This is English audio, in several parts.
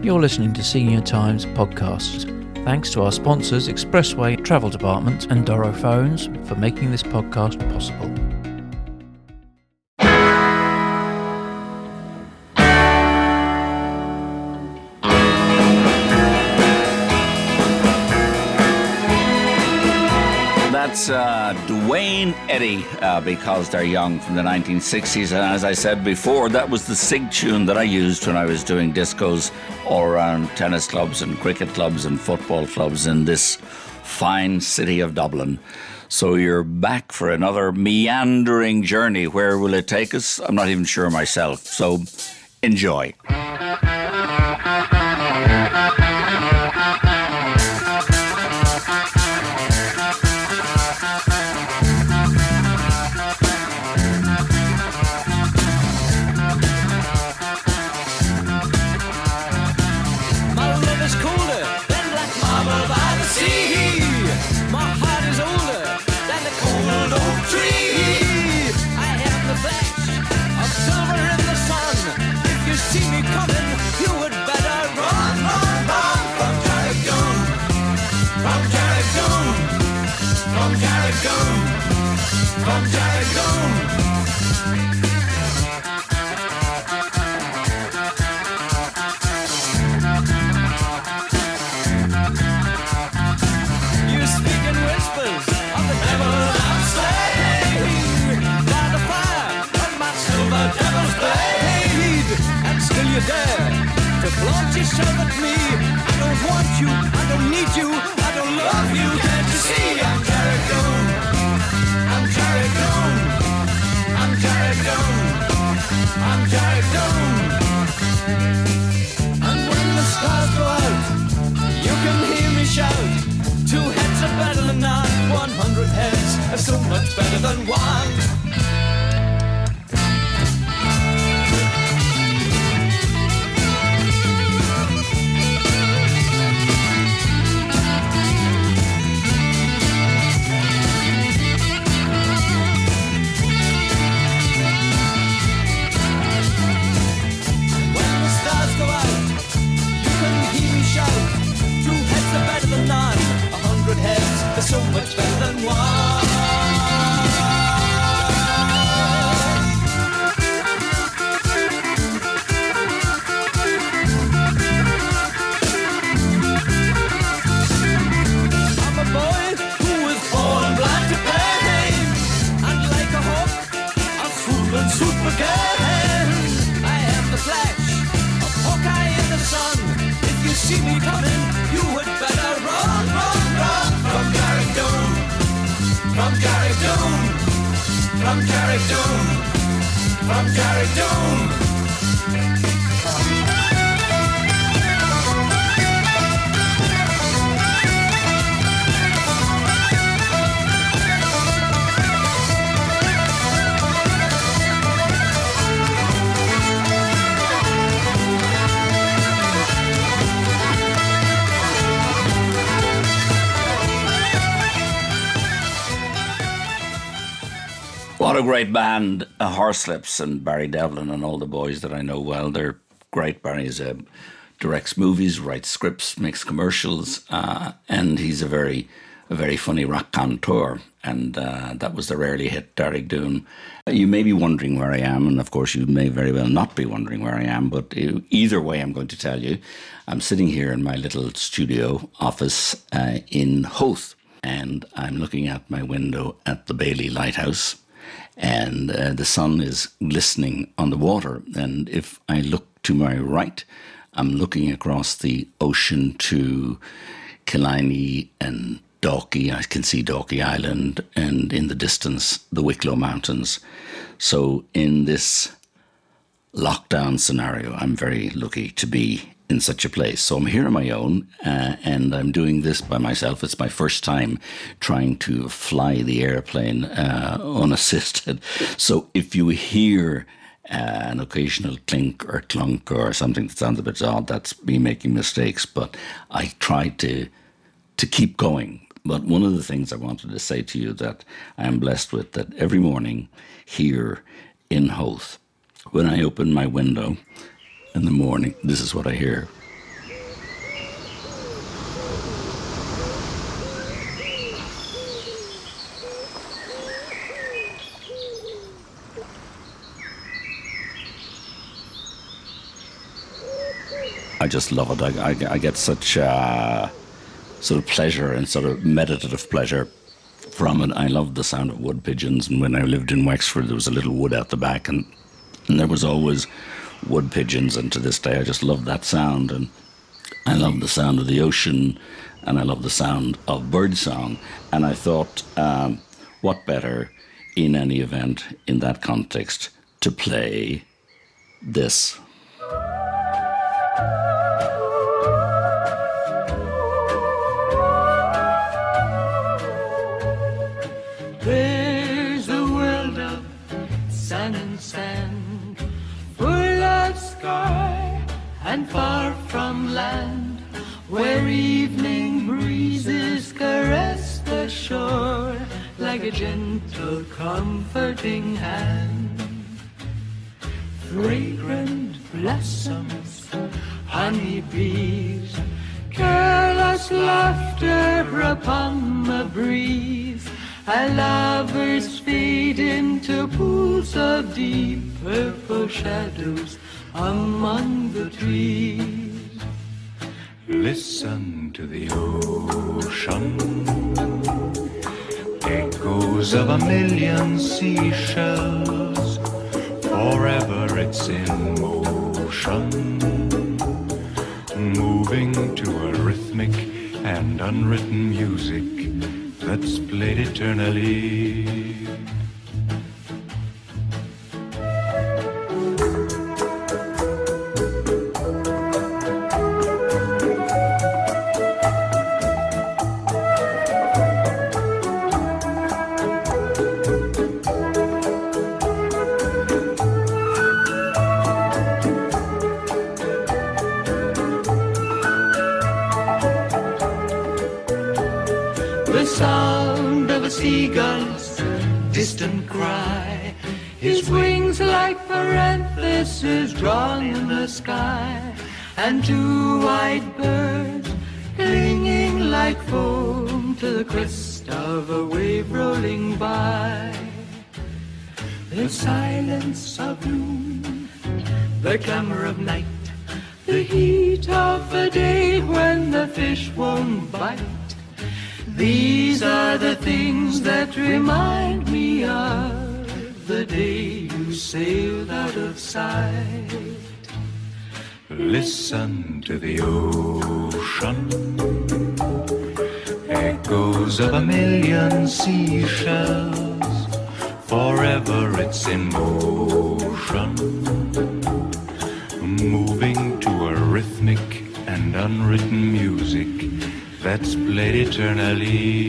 You're listening to Senior Times Podcasts. Thanks to our sponsors, Expressway Travel Department and Doro Phones, for making this podcast possible. That's uh, Duane Eddy uh, because they're young from the 1960s. And as I said before, that was the SIG tune that I used when I was doing discos all around tennis clubs and cricket clubs and football clubs in this fine city of Dublin. So you're back for another meandering journey. Where will it take us? I'm not even sure myself. So enjoy. Yourself at me. I don't want you, I don't need you, I don't love you. Can't you see I'm Carrigoon? I'm Carrigoon. I'm Carrigoon. I'm Carrigoon. And when the stars go out, you can hear me shout. Two heads are better than none. One hundred heads are so much better than one. Much better than one. From Carrigoon, from Carrigoon. A great band, uh, Horslips and Barry Devlin and all the boys that I know well. They're great. Barry's uh, directs movies, writes scripts, makes commercials, uh, and he's a very, a very funny raconteur. And uh, that was the rarely hit Dearg Doom. You may be wondering where I am, and of course you may very well not be wondering where I am. But uh, either way, I'm going to tell you. I'm sitting here in my little studio office uh, in Howth, and I'm looking out my window at the Bailey Lighthouse and uh, the sun is glistening on the water. And if I look to my right, I'm looking across the ocean to Killiney and Dalkey. I can see Dalkey Island, and in the distance, the Wicklow Mountains. So, in this lockdown scenario, I'm very lucky to be in such a place. So I'm here on my own uh, and I'm doing this by myself. It's my first time trying to fly the airplane uh, unassisted. So if you hear uh, an occasional clink or clunk or something that sounds a bit odd, that's me making mistakes. But I try to to keep going. But one of the things I wanted to say to you that I am blessed with that every morning here in Howth, when I open my window in the morning, this is what I hear. I just love it. I, I, I get such uh, sort of pleasure and sort of meditative pleasure from it. I love the sound of wood pigeons. And when I lived in Wexford, there was a little wood out the back, and, and there was always wood pigeons. And to this day, I just love that sound, and I love the sound of the ocean, and I love the sound of birdsong. And I thought, um, what better in any event in that context to play this. Shore like a gentle, comforting hand. Fragrant blossoms, honey bees, careless laughter upon the breeze. And lovers fade into pools of deep purple shadows among the trees. Listen to the ocean, of a million seashells. Forever it's in motion, moving to a rhythmic and unwritten music that's played eternally. The ocean, echoes of a million seashells. Forever it's in motion, moving to a rhythmic and unwritten music that's played eternally.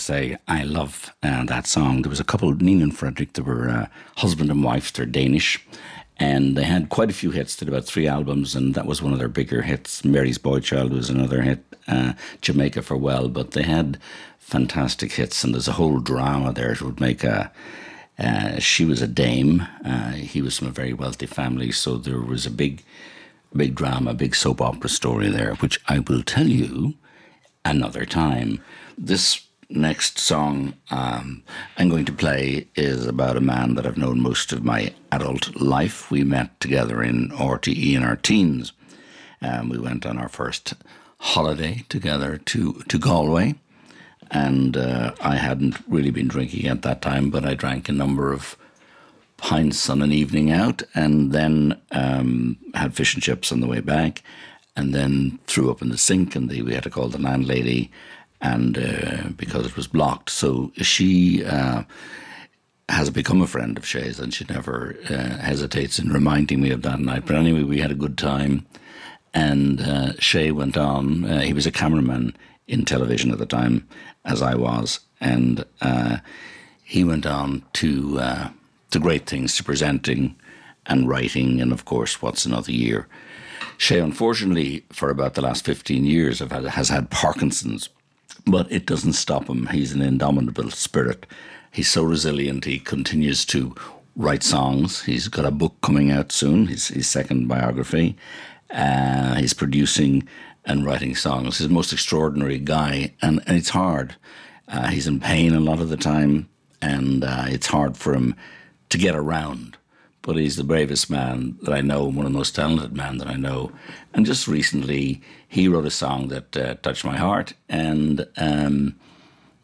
Say, I love uh, that song. There was a couple, Nina and Frederik, they were uh, husband and wife, they're Danish, and they had quite a few hits, did about three albums, and that was one of their bigger hits. Mary's Boy Child was another hit, uh, Jamaica Farewell, but they had fantastic hits, and there's a whole drama there. It would make a. Uh, she was a dame. Uh, he was from a very wealthy family, so there was a big, big drama, big soap opera story there, which I will tell you another time. This next song um, I'm going to play is about a man that I've known most of my adult life. We met together in RTE in our teens. Um, we went on our first holiday together to, to Galway. And uh, I hadn't really been drinking at that time, but I drank a number of pints on an evening out and then um, had fish and chips on the way back and then threw up in the sink and the, we had to call the landlady and uh, because it was blocked. So she uh, has become a friend of Shay's and she never uh, hesitates in reminding me of that night. But anyway we had a good time. And uh, Shay went on uh, he was a cameraman in television at the time as I was. And uh, he went on to to great things to presenting and writing and of course what's another year. Shay unfortunately for about the last 15 years had, has had Parkinson's but it doesn't stop him. He's an indomitable spirit. He's so resilient. He continues to write songs. He's got a book coming out soon, his, his second biography. Uh, he's producing and writing songs. He's the most extraordinary guy, and, and it's hard. Uh, he's in pain a lot of the time, and uh, it's hard for him to get around. But he's the bravest man that I know, one of the most talented men that I know. And just recently, he wrote a song that uh, touched my heart, and um,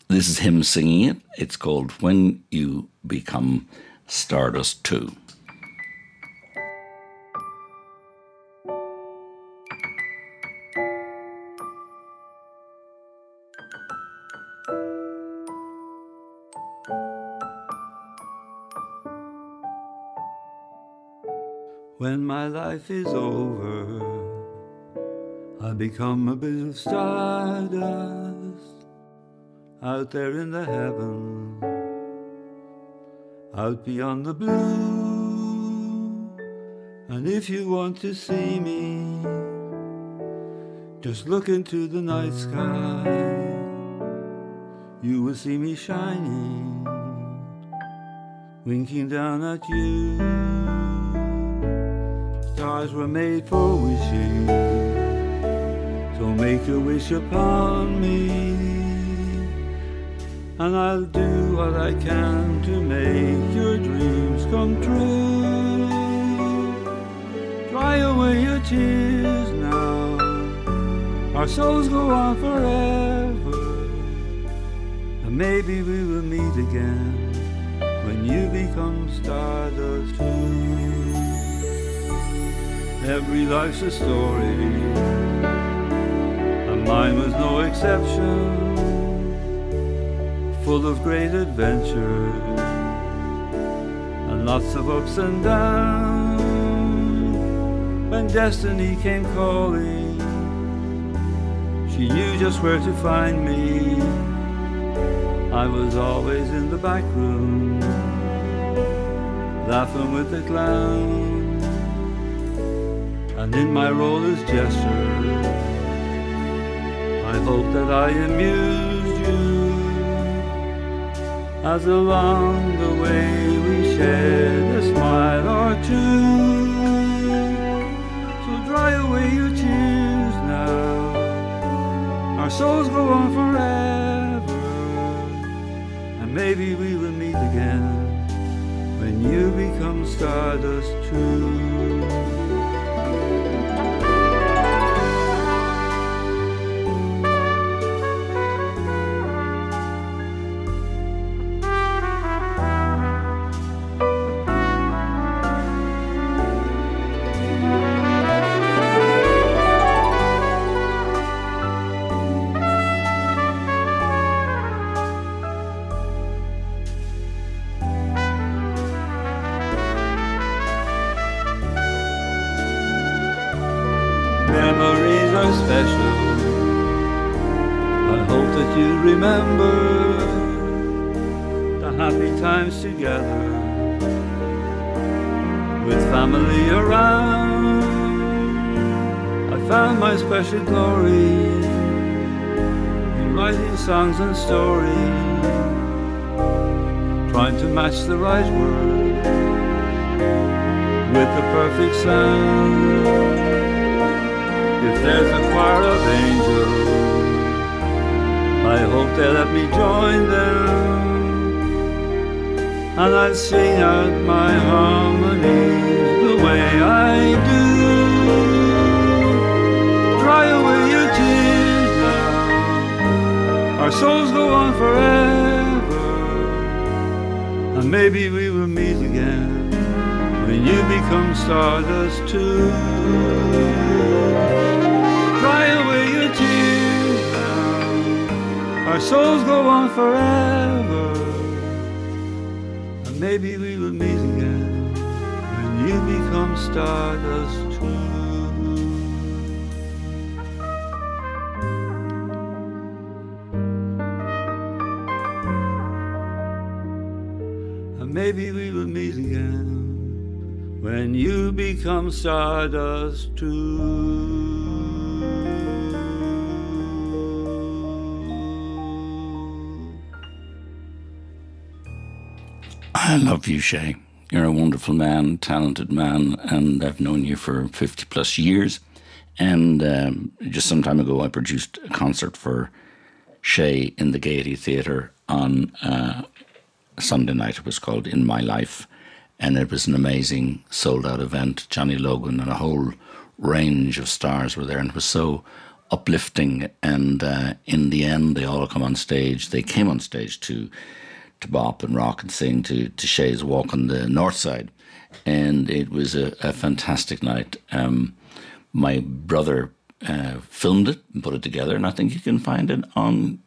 this is him singing it. It's called "When You Become Stardust 2. When my life is over, I become a bit of stardust out there in the heavens, out beyond the blue. And if you want to see me, just look into the night sky. You will see me shining, winking down at you. Stars were made for wishing, so make a wish upon me. And I'll do what I can to make your dreams come true. Dry away your tears now, our souls go on forever. And maybe we will meet again when you become stardust too. Every life's a story, and mine was no exception. Full of great adventures and lots of ups and downs. When destiny came calling, she knew just where to find me. I was always in the back room, laughing with the clown and in my role as jester, I hope that I amused you. As along the way we shared a smile or two. So dry away your tears now. Our souls go on forever, and maybe we will meet again when you become stardust too. The perfect sound. If there's a choir of angels, I hope they let me join them. And I'll sing out my harmonies the way I do. Dry away your tears now. Our souls go on forever. And maybe we will meet again when you become stardust too. Dry away your tears now. Our souls go on forever. And maybe we will meet again when you become stardust too. Maybe become sawdust too. I love you, Shay. You're a wonderful man, talented man, and I've known you for 50 plus years. And um, just some time ago, I produced a concert for Shay in the Gaiety Theatre on uh, Sunday night. It was called In My Life. And it was an amazing sold out event. Johnny Logan and a whole range of stars were there. And it was so uplifting. And uh, in the end, they all come on stage. They came on stage to to bop and rock and sing to, to Shay's Walk on the North Side. And it was a, a fantastic night. Um, my brother uh, filmed it and put it together, and I think you can find it on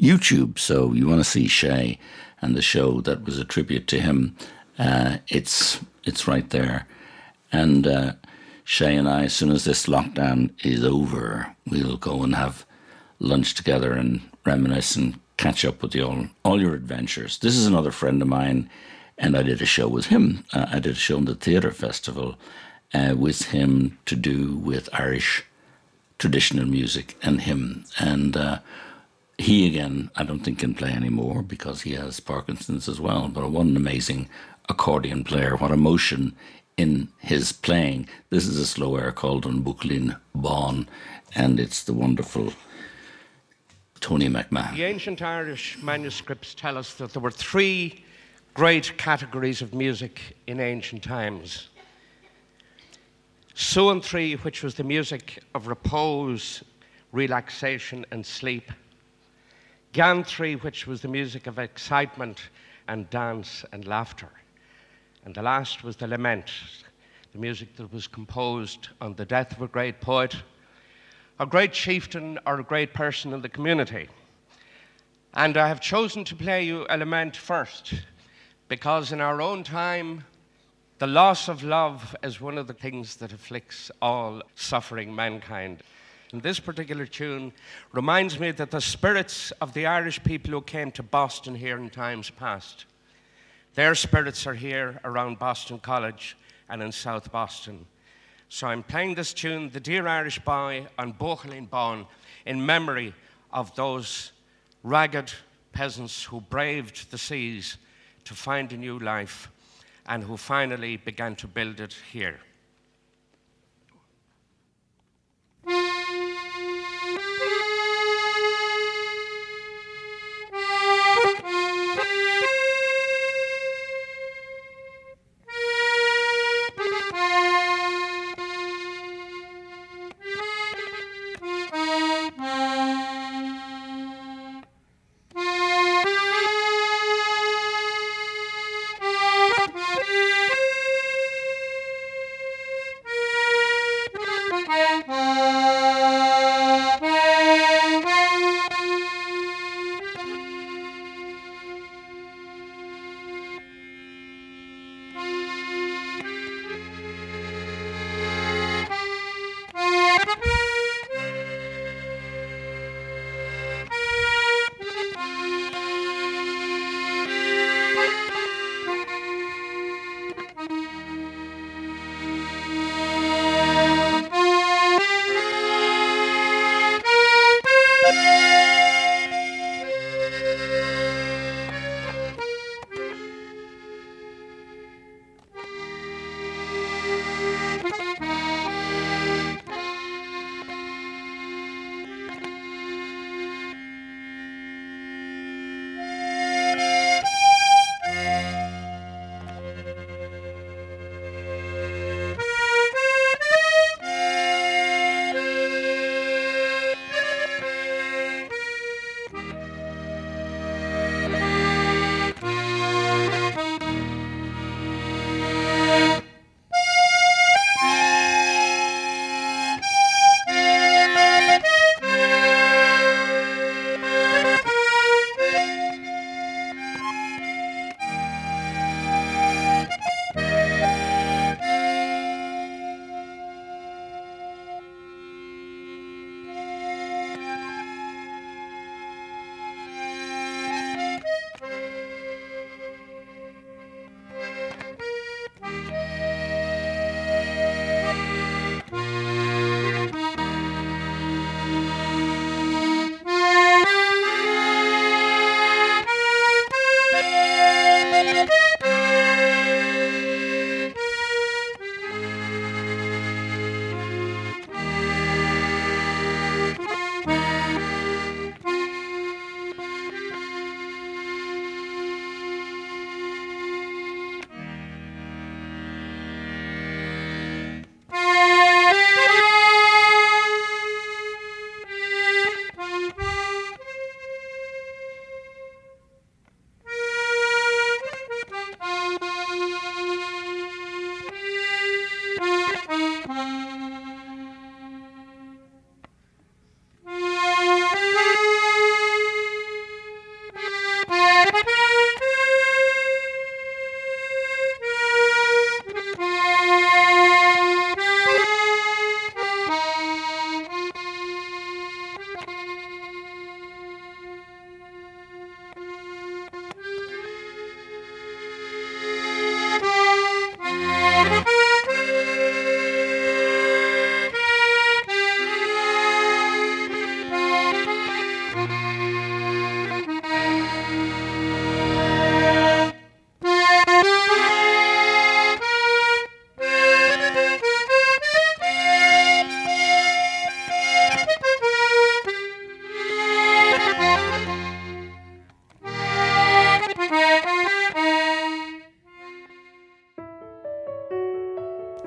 YouTube. So you want to see Shay and the show that was a tribute to him. Uh, it's it's right there. And uh, Shay and I, as soon as this lockdown is over, we'll go and have lunch together and reminisce and catch up with you all, all your adventures. This is another friend of mine, and I did a show with him. Uh, I did a show in the theatre festival uh, with him to do with Irish traditional music and him. And uh, he, again, I don't think can play anymore because he has Parkinson's as well, but what an amazing accordion player. What emotion in his playing. This is a slow air called on Buachaillín Bán, and it's the wonderful Tony McMahon. The ancient Irish manuscripts tell us that there were three great categories of music in ancient times. Suantraí, which was the music of repose, relaxation, and sleep. Geantraí, which was the music of excitement and dance and laughter. And the last was the lament, the music that was composed on the death of a great poet a great chieftain or a great person in the community. And I have chosen to play you a lament first because in our own time, the loss of love is one of the things that afflicts all suffering mankind. And this particular tune reminds me that the spirits of the Irish people who came to Boston here in times past, their spirits are here around Boston College and in South Boston. So I'm playing this tune, The Dear Irish Boy on Buachaillín Bán, in memory of those ragged peasants who braved the seas to find a new life and who finally began to build it here.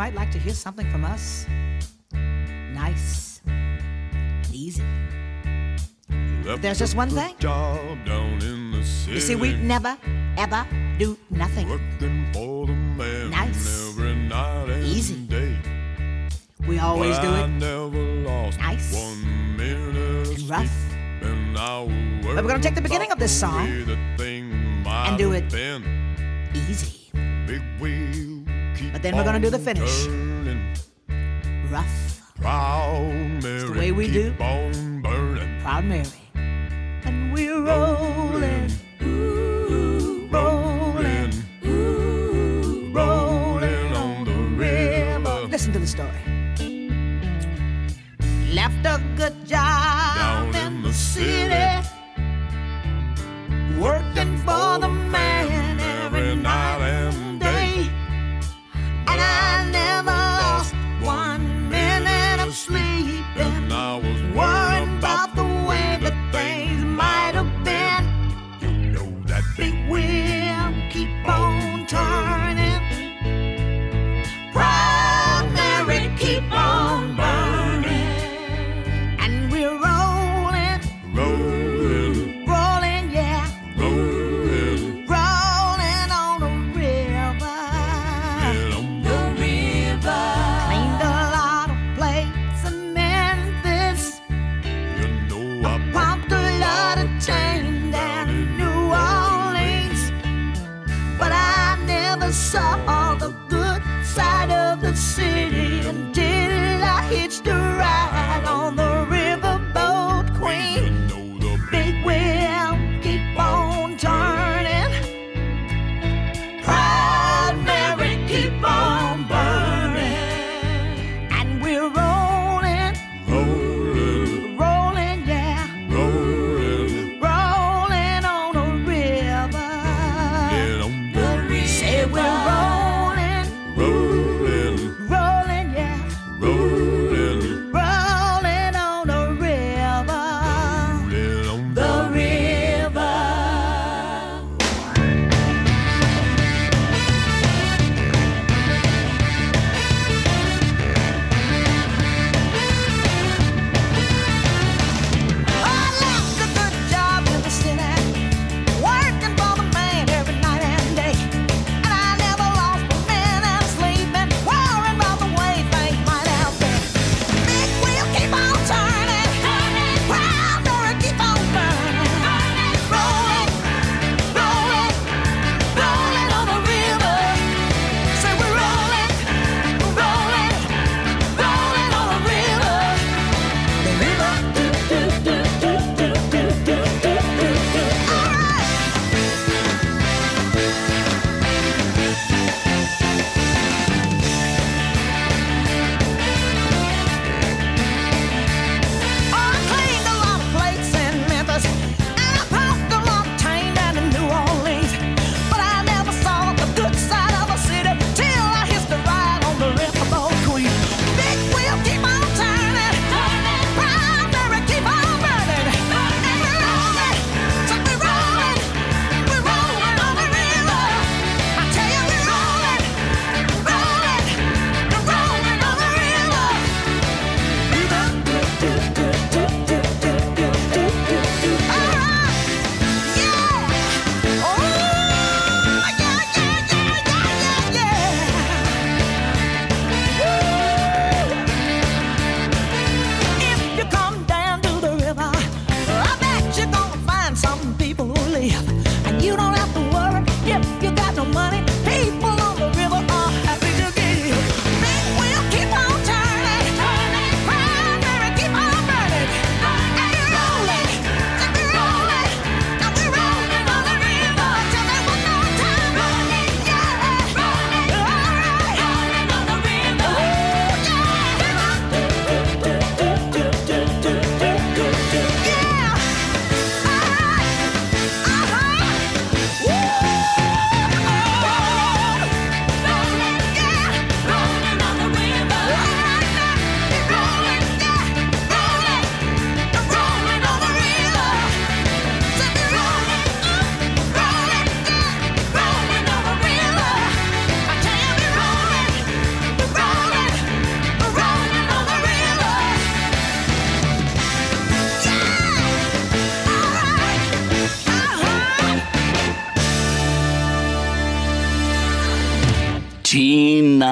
Might like to hear something from us. Nice easy. But there's just one thing. Job down in the city. You see, we never, ever do nothing. Working for the man Nice. every night and Easy. We always do I it never lost Nice. and rough. And But we're gonna take the beginning of this song and do it easy. Big wheel keep But then we're gonna do the finish. Rough, Proud Mary, the way we do. on burning. proud Mary. And we're rolling, ooh, rolling, ooh, rolling on the river. Listen to the story. Left a good job Down in the city, working for the man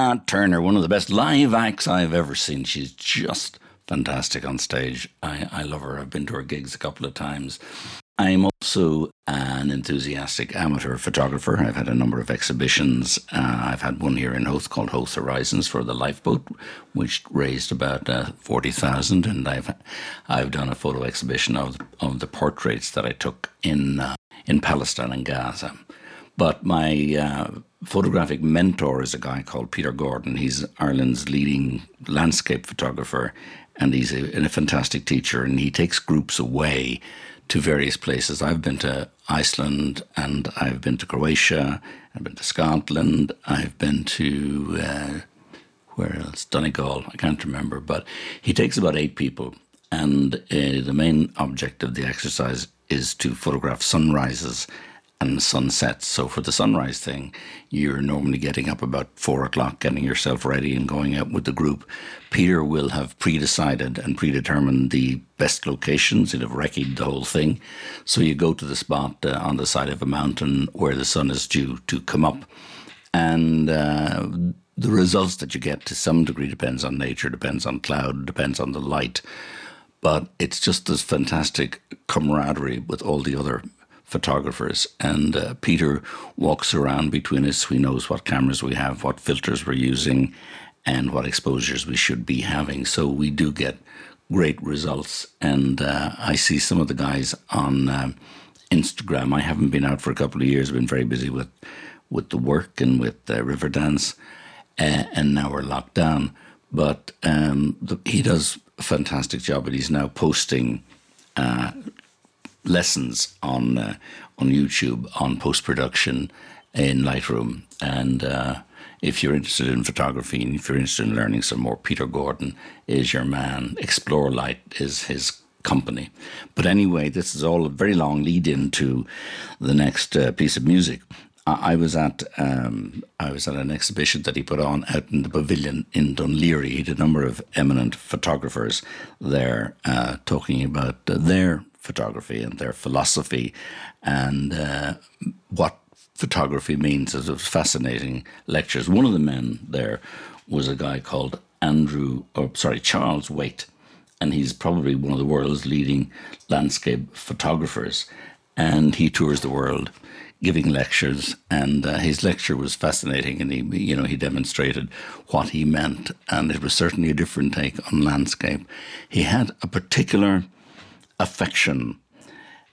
Tina Turner, one of the best live acts I've ever seen. She's just fantastic on stage. I, I love her. I've been to her gigs a couple of times. I'm also an enthusiastic amateur photographer. I've had a number of exhibitions. Uh, I've had one here in Howth called Howth Horizons for the lifeboat, which raised about uh, forty thousand, and I've I've done a photo exhibition of of the portraits that I took in uh, in Palestine and Gaza. But my uh, photographic mentor is a guy called Peter Gordon. He's Ireland's leading landscape photographer, and he's a, a fantastic teacher. And he takes groups away to various places. I've been to Iceland, and I've been to Croatia. I've been to Scotland. I've been to uh, where else? Donegal. I can't remember, but he takes about eight people, and uh, the main object of the exercise is to photograph sunrises and sunsets. So for the sunrise thing, you're normally getting up about four o'clock, getting yourself ready and going out with the group. Peter will have pre-decided and predetermined the best locations. He'll have recce'd the whole thing. So you go to the spot uh, on the side of a mountain where the sun is due to come up. And uh, the results that you get to some degree depends on nature, depends on cloud, depends on the light. But it's just this fantastic camaraderie with all the other photographers. And uh, Peter walks around between us. He knows what cameras we have, what filters we're using, and what exposures we should be having. So we do get great results. And uh, I see some of the guys on um Instagram. I haven't been out for a couple of years. I've been very busy with with the work and with uh, Riverdance, uh, and now we're locked down. But um, the, he does a fantastic job, and he's now posting uh, lessons on uh, on YouTube on post production in Lightroom. And uh, if you're interested in photography and if you're interested in learning some more, Peter Gordon is your man. Explore Light is his company. But anyway, this is all a very long lead into the next uh, piece of music. I I was at um, I was at an exhibition that he put on out in the pavilion in Dún Laoghaire. He had a number of eminent photographers there uh, talking about their photography and their philosophy and uh, what photography means. It was fascinating lectures. One of the men there was a guy called Andrew, or sorry, Charles Waite, and he's probably one of the world's leading landscape photographers. And he tours the world giving lectures, and uh, his lecture was fascinating. And he, you know, he demonstrated what he meant, and it was certainly a different take on landscape. He had a particular affection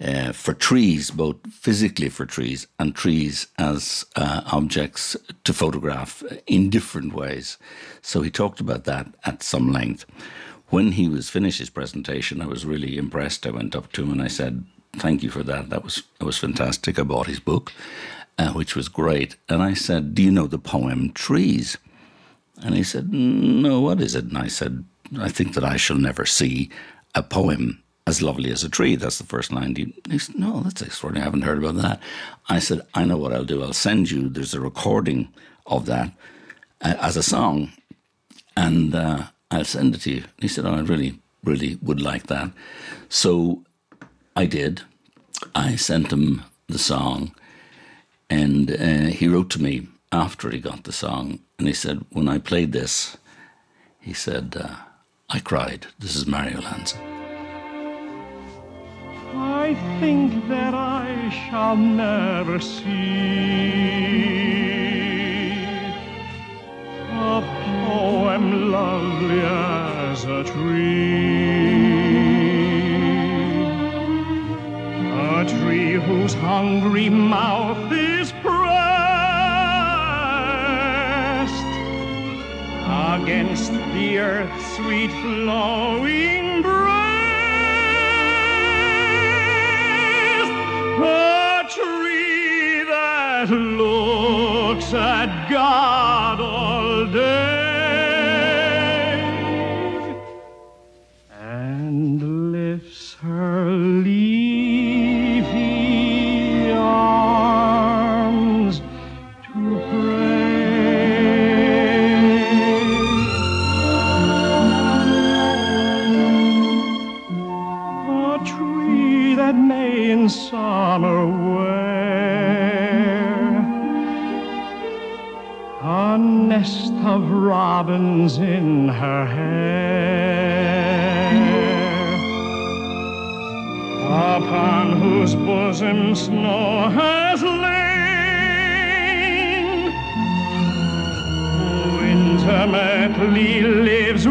uh, for trees, both physically for trees and trees as uh, objects to photograph in different ways. So he talked about that at some length. When he was finished his presentation, I was really impressed. I went up to him and I said, "Thank you for that. That was that was fantastic." I bought his book, uh, which was great. And I said, "Do you know the poem Trees?" And he said, "No, what is it?" And I said, "I think that I shall never see a poem as lovely as a tree. That's the first line. He, said, No, that's extraordinary. I haven't heard about that. I said, I know what I'll do. I'll send you, there's a recording of that uh, as a song, and uh, I'll send it to you. He said, Oh, I really, really would like that. So I did. I sent him the song, and uh, he wrote to me after he got the song, and he said, When I played this, he said, uh, I cried. This is Mario Lanza. I think that I shall never see a poem lovely as a tree, a tree whose hungry mouth is pressed against the earth's sweet flowing breast. That looks at God robins in her hair, upon whose bosom snow has lain. Who intimately lives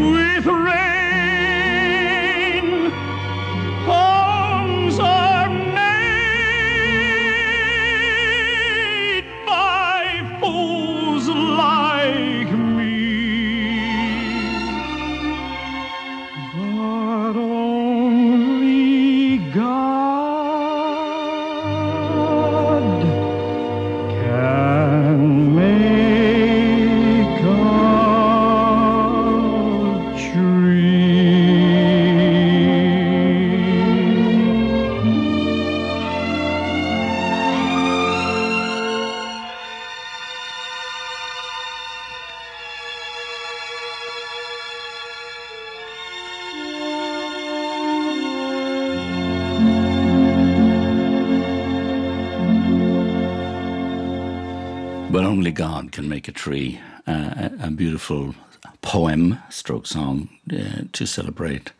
make a tree, uh, a beautiful poem, stroke song, uh, to celebrate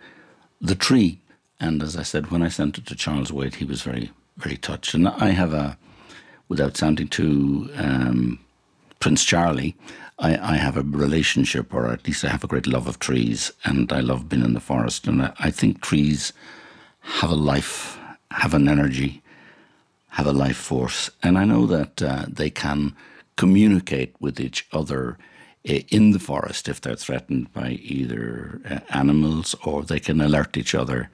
the tree. And as I said, when I sent it to Charles Waite, he was very, very touched. And I have a, without sounding too um, Prince Charlie, I, I have a relationship, or at least I have a great love of trees, and I love being in the forest. And I, I think trees have a life, have an energy, have a life force. And I know that uh, they can communicate with each other uh, in the forest if they're threatened by either uh, animals or they can alert each other.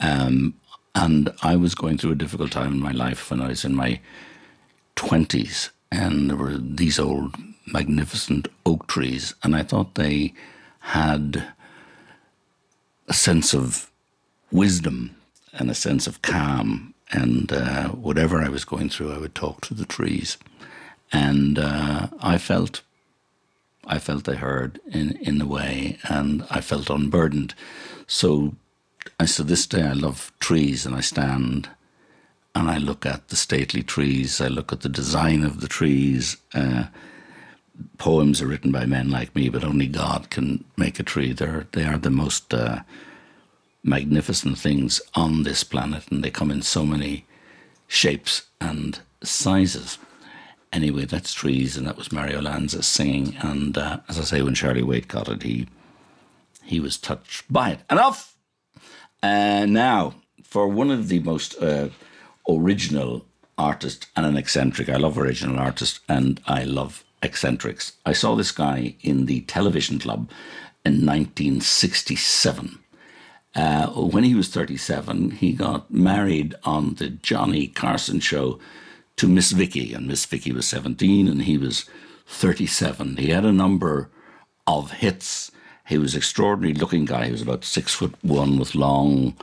Um, and I was going through a difficult time in my life when I was in my 20s, and there were these old magnificent oak trees, and I thought they had a sense of wisdom and a sense of calm. And uh, whatever I was going through, I would talk to the trees, and uh, I felt, I felt they heard in in a way, and I felt unburdened. So, I so this day I love trees, and I stand, and I look at the stately trees. I look at the design of the trees. Uh, poems are written by men like me, but only God can make a tree. They're they are the most uh, magnificent things on this planet, and they come in so many shapes and sizes. Anyway, that's trees, and that was Mario Lanza singing. And uh, as I say, when Charlie Waite got it, he he was touched by it. Enough. And now for one of the most uh, original artists and an eccentric. I love original artists and I love eccentrics. I saw this guy in the television club in 1967. Uh, when he was 37, he got married on the Johnny Carson show to Miss Vicky, and Miss Vicky was 17 and he was 37. He had a number of hits. He was extraordinary looking guy. He was about six foot one with long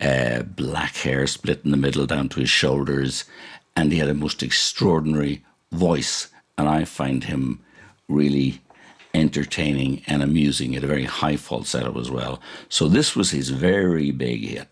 uh, black hair split in the middle down to his shoulders, and he had a most extraordinary voice. And I find him really entertaining and amusing. Had a very high falsetto as well. So this was his very big hit.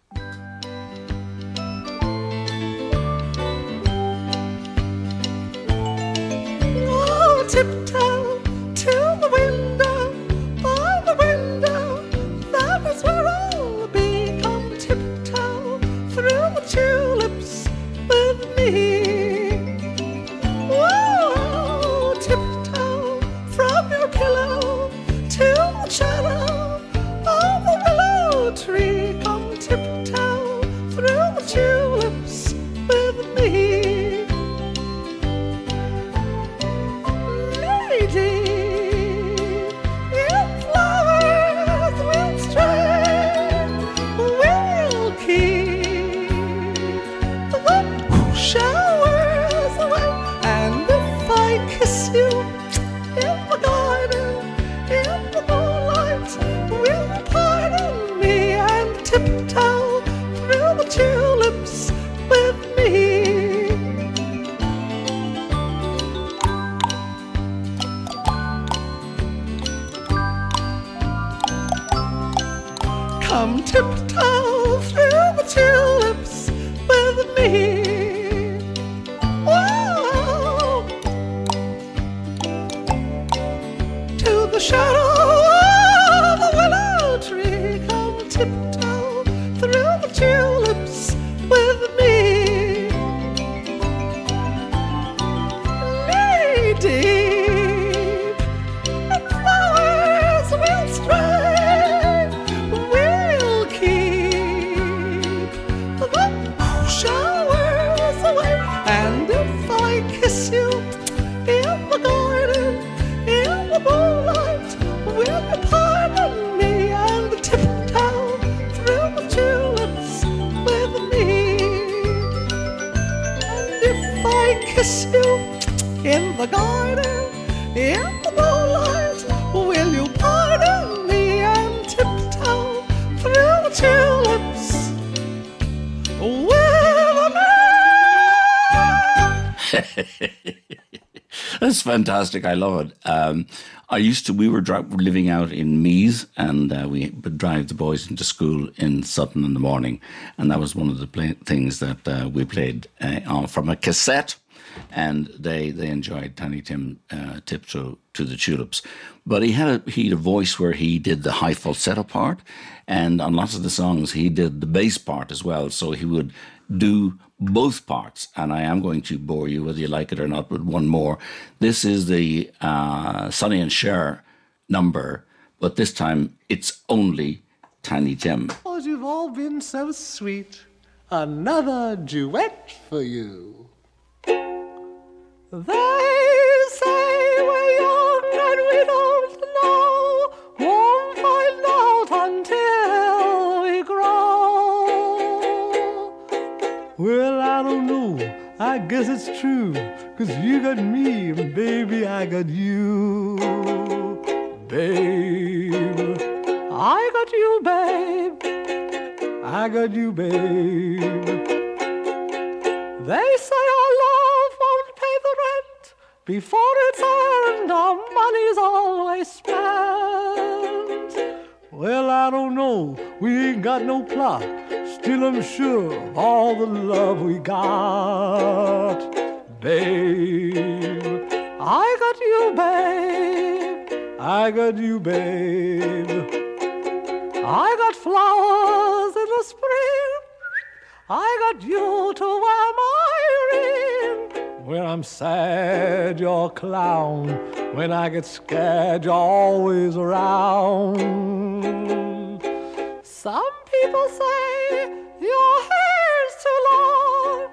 Fantastic. I love it. Um, I used to. We were dri- living out in Meath, and uh, we would drive the boys into school in Sutton in the morning, and that was one of the play- things that uh, we played uh, on from a cassette. And they they enjoyed Tiny Tim uh, Tiptoe to the Tulips, but he had a he had a voice where he did the high falsetto part, and on lots of the songs he did the bass part as well. So he would do both parts, and I am going to bore you, whether you like it or not, with one more. This is the uh, Sonny and Cher number, but this time it's only Tiny Tim. Oh, you've all been so sweet. Another duet for you. They Well, I don't know. I guess it's true. Cause you got me, and baby, I got you. Babe. I got you, babe. I got you, babe. They say our love won't pay the rent before it's earned. Our money's always spent. Well, I don't know. We ain't got no plot. Still, I'm sure of all the love we got. Babe, I got you, babe. I got you, babe. I got flowers in the spring. I got you to wear my. When I'm sad, you're a clown. When I get scared, you're always around. Some people say your hair's too long.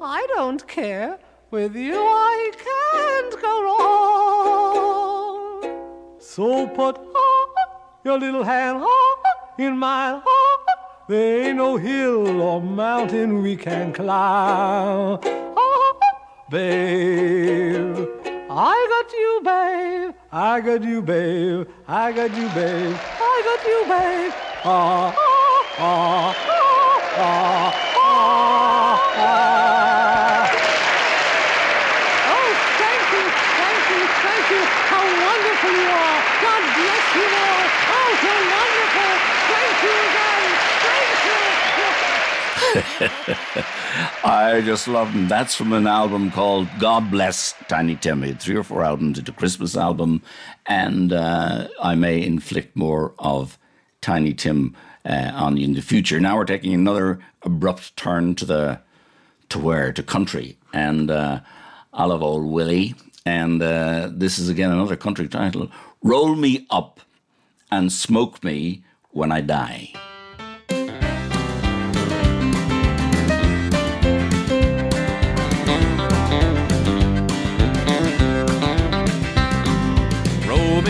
I don't care. With you, I can't go wrong. So put your little hand in mine. There ain't no hill or mountain we can climb. Babe, I got you, babe. I got you, babe. I got you, babe. I got you, babe. Ah, ah, ah, ah, ah, ah. Oh, thank you, thank you, thank you. How wonderful you are. God bless you all. Oh, so wonderful. Thank you again. Thank you. I just love them. That's from an album called God Bless Tiny Tim. Three or four albums. It's a Christmas album, and uh, I may inflict more of Tiny Tim uh, on you in the future. Now we're taking another abrupt turn to the to where to country, and uh, I love old Willie. And uh, this is again another country title: "Roll Me Up and Smoke Me When I Die."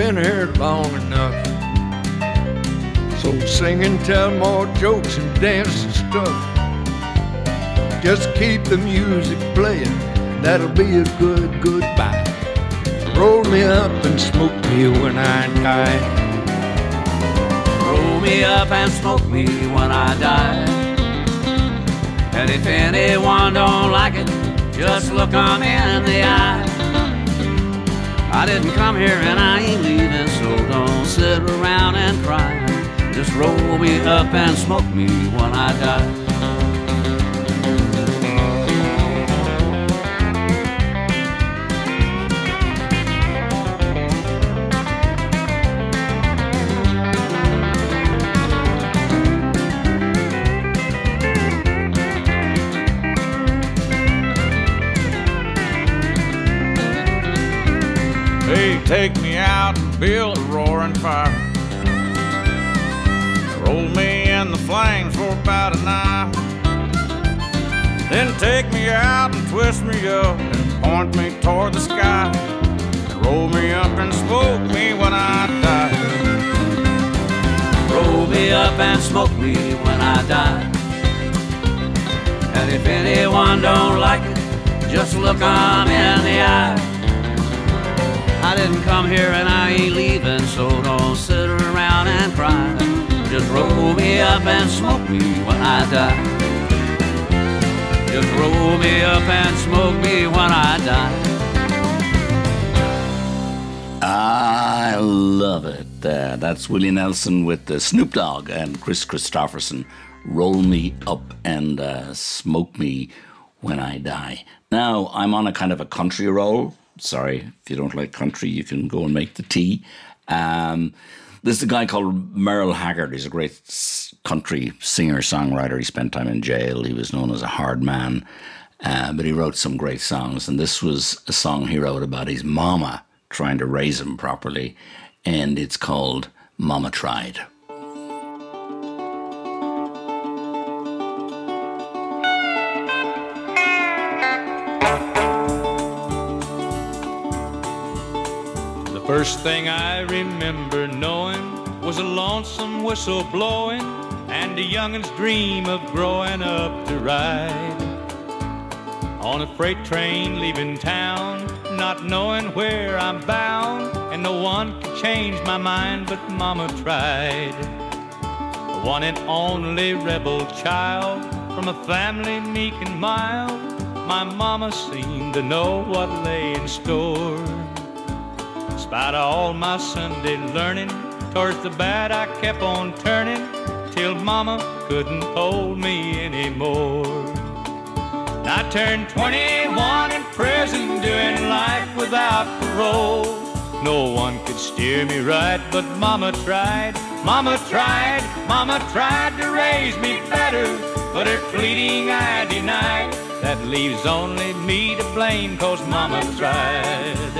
Been here long enough. So sing and tell more jokes and dance and stuff. Just keep the music playing, that'll be a good goodbye. Roll me up and smoke me when I die. Roll me up and smoke me when I die. And if anyone don't like it, just look 'em in the eye. I didn't come here and I ain't leaving, so don't sit around and cry. Just roll me up and smoke me when I die. Take me out and build a roaring fire. Roll me in the flames for about an hour. Then take me out and twist me up and point me toward the sky. Roll me up and smoke me when I die. Roll me up and smoke me when I die. And if anyone don't like it, just look 'em in the eye. I didn't come here and I ain't leaving, so don't sit around and cry. Just roll me up and smoke me when I die. Just roll me up and smoke me when I die. I love it. Uh, that's Willie Nelson with the Snoop Dogg and Kris Kristofferson. Roll me up and uh, smoke me when I die. Now I'm on a kind of a country roll. Sorry if you don't like country, you can go and make the tea. Um, this is a guy called Merle Haggard. He's a great country singer songwriter. He spent time in jail. He was known as a hard man, uh, but he wrote some great songs. And this was a song he wrote about his mama trying to raise him properly, and it's called Mama Tried. First thing I remember knowing was a lonesome whistle blowing and a youngin's dream of growing up to ride on a freight train leaving town, not knowing where I'm bound, and no one could change my mind, but Mama tried. One and only rebel child from a family meek and mild, my Mama seemed to know what lay in store. Spite of all my Sunday learning, towards the bad I kept on turning till Mama couldn't hold me anymore. I turned 21 in prison, doing life without parole. No one could steer me right, but Mama tried, Mama tried, Mama tried to raise me better, but her pleading I denied. That leaves only me to blame, cause Mama tried.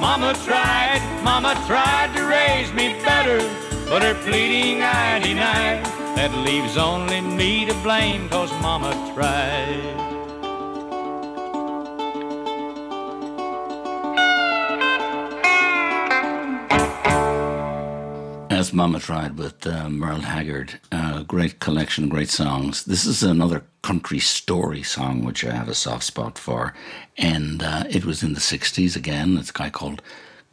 Mama tried, Mama tried to raise me better, but her pleading I denied. That leaves only me to blame, cause Mama tried. Mama Tried with uh, Merle Haggard. Uh, great collection, great songs. This is another country story song, which I have a soft spot for. And uh, it was in the 60s again. It's a guy called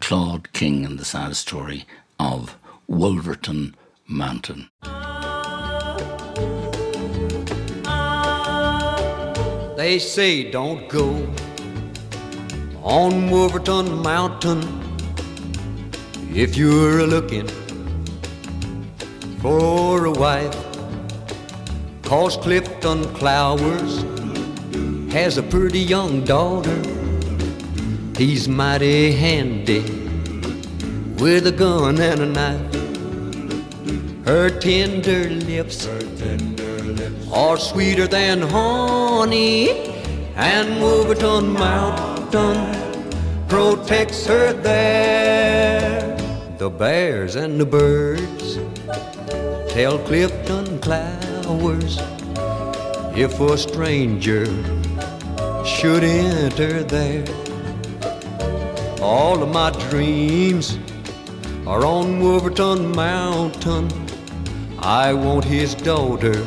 Claude King and the sad story of Wolverton Mountain. They say don't go on Wolverton Mountain if you're looking for a wife. Cause Clifton Clowers has a pretty young daughter. He's mighty handy with a gun and a knife. Her tender lips, are sweeter than honey, and Wolverton Mountain protects her there. The bears and the birds tell Clifton Clowers if a stranger should enter there. All of my dreams are on Wolverton Mountain. I want his daughter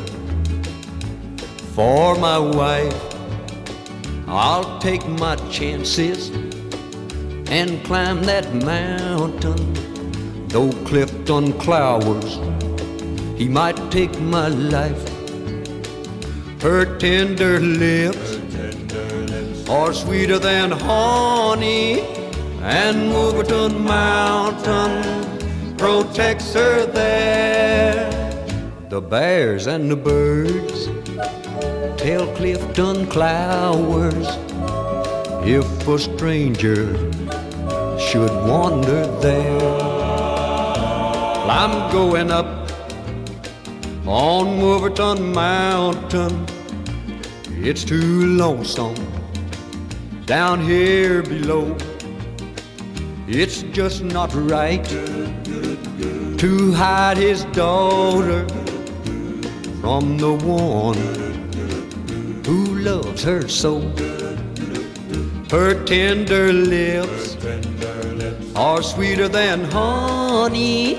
for my wife. I'll take my chances and climb that mountain. Though Clifton Clowers, he might take my life. Her tender lips are sweeter than honey, and Wolverton Mountain protects her there. The bears and the birds tell Clifton Clowers if a stranger should wander there. I'm going up on Wolverton Mountain. It's too lonesome down here below. It's just not right to hide his daughter from the one who loves her so. Her tender lips are sweeter than honey,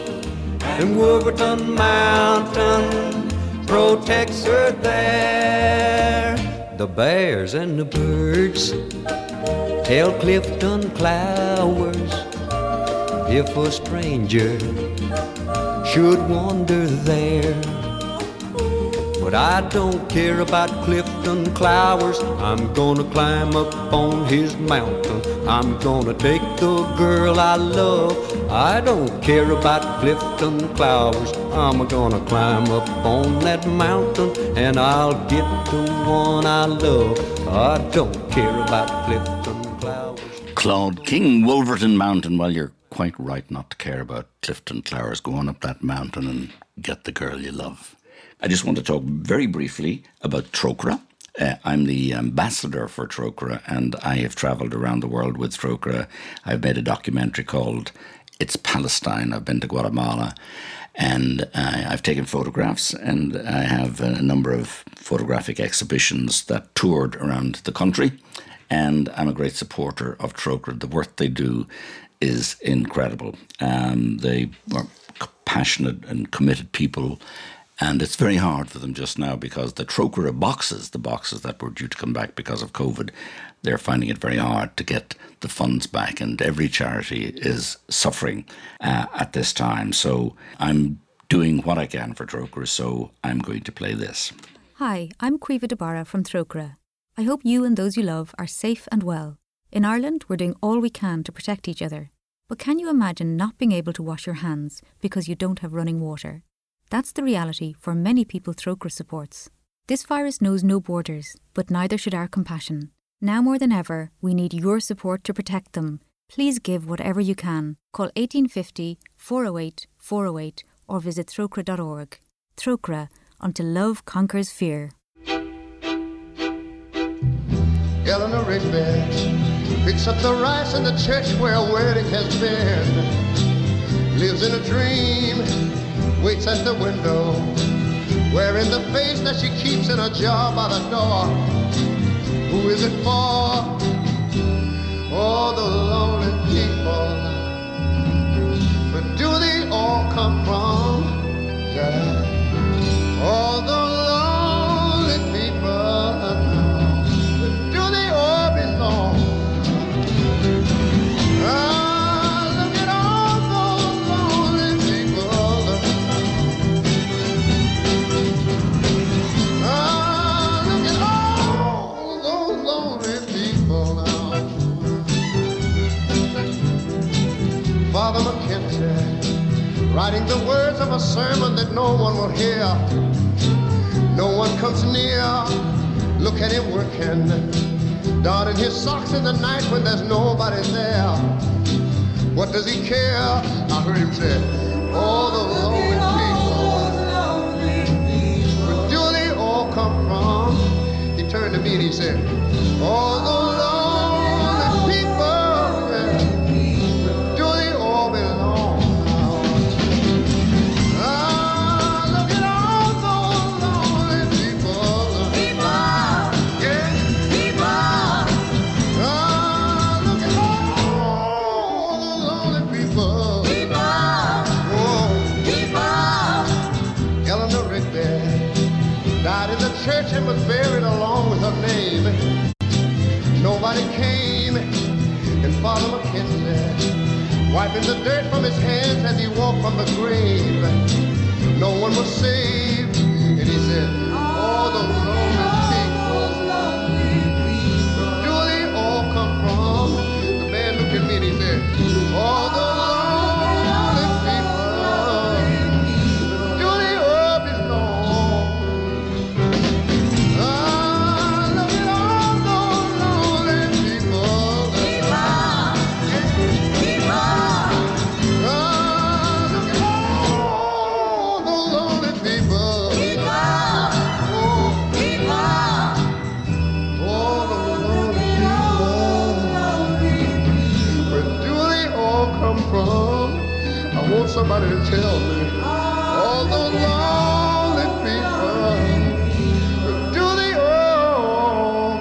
and Wolverton Mountain protects her there. The bears and the birds tell Clifton Clowers if a stranger should wander there. But I don't care about Clifton Clowers. I'm gonna climb up on his mountain. I'm gonna take the girl I love. I don't care about Clifton Clowers. I'm gonna climb up on that mountain and I'll get the one I love. I don't care about Clifton Clowers. Claude King, Wolverton Mountain. Well, you're quite right not to care about Clifton Clowers. Go on up that mountain and get the girl you love. I just want to talk very briefly about Trócaire. Uh, I'm the ambassador for Trócaire, and I have traveled around the world with Trócaire. I've made a documentary called It's Palestine. I've been to Guatemala, and uh, I've taken photographs, and I have a number of photographic exhibitions that toured around the country. And I'm a great supporter of Trócaire. The work they do is incredible. Um, they are passionate and committed people. And it's very hard for them just now because the Trócaire boxes, the boxes that were due to come back because of COVID, they're finding it very hard to get the funds back. And every charity is suffering uh, at this time. So I'm doing what I can for Trócaire. So I'm going to play this. Hi, I'm Caoimhe de Barra from Trócaire. I hope you and those you love are safe and well. In Ireland, we're doing all we can to protect each other. But can you imagine not being able to wash your hands because you don't have running water? That's the reality for many people Trócaire supports. This virus knows no borders, but neither should our compassion. Now more than ever, we need your support to protect them. Please give whatever you can. Call 1850 408 408 or visit trocaire.org. Trócaire, until love conquers fear. Eleanor Rigby picks up the rice in the church where a wedding has been. Lives in a dream, waits at the window, wearing the face that she keeps in a jar by the door. Who is it for? Oh, the lonely people. But do they all come from? Yeah. All the writing the words of a sermon that no one will hear. No one comes near Look at him working, donning his socks in the night when there's nobody there. What does he care? I heard him say, all the lonely people. Where do they all come from? He turned to me and he said, all the lonely and Father McKenzie wiping the dirt from his hands as he walked from the grave. No one was saved, and he said, oh, "All those lonely people, do they all come from?" The man looked at me and he said, "All the lonely somebody tell me. All lonely people. Do they all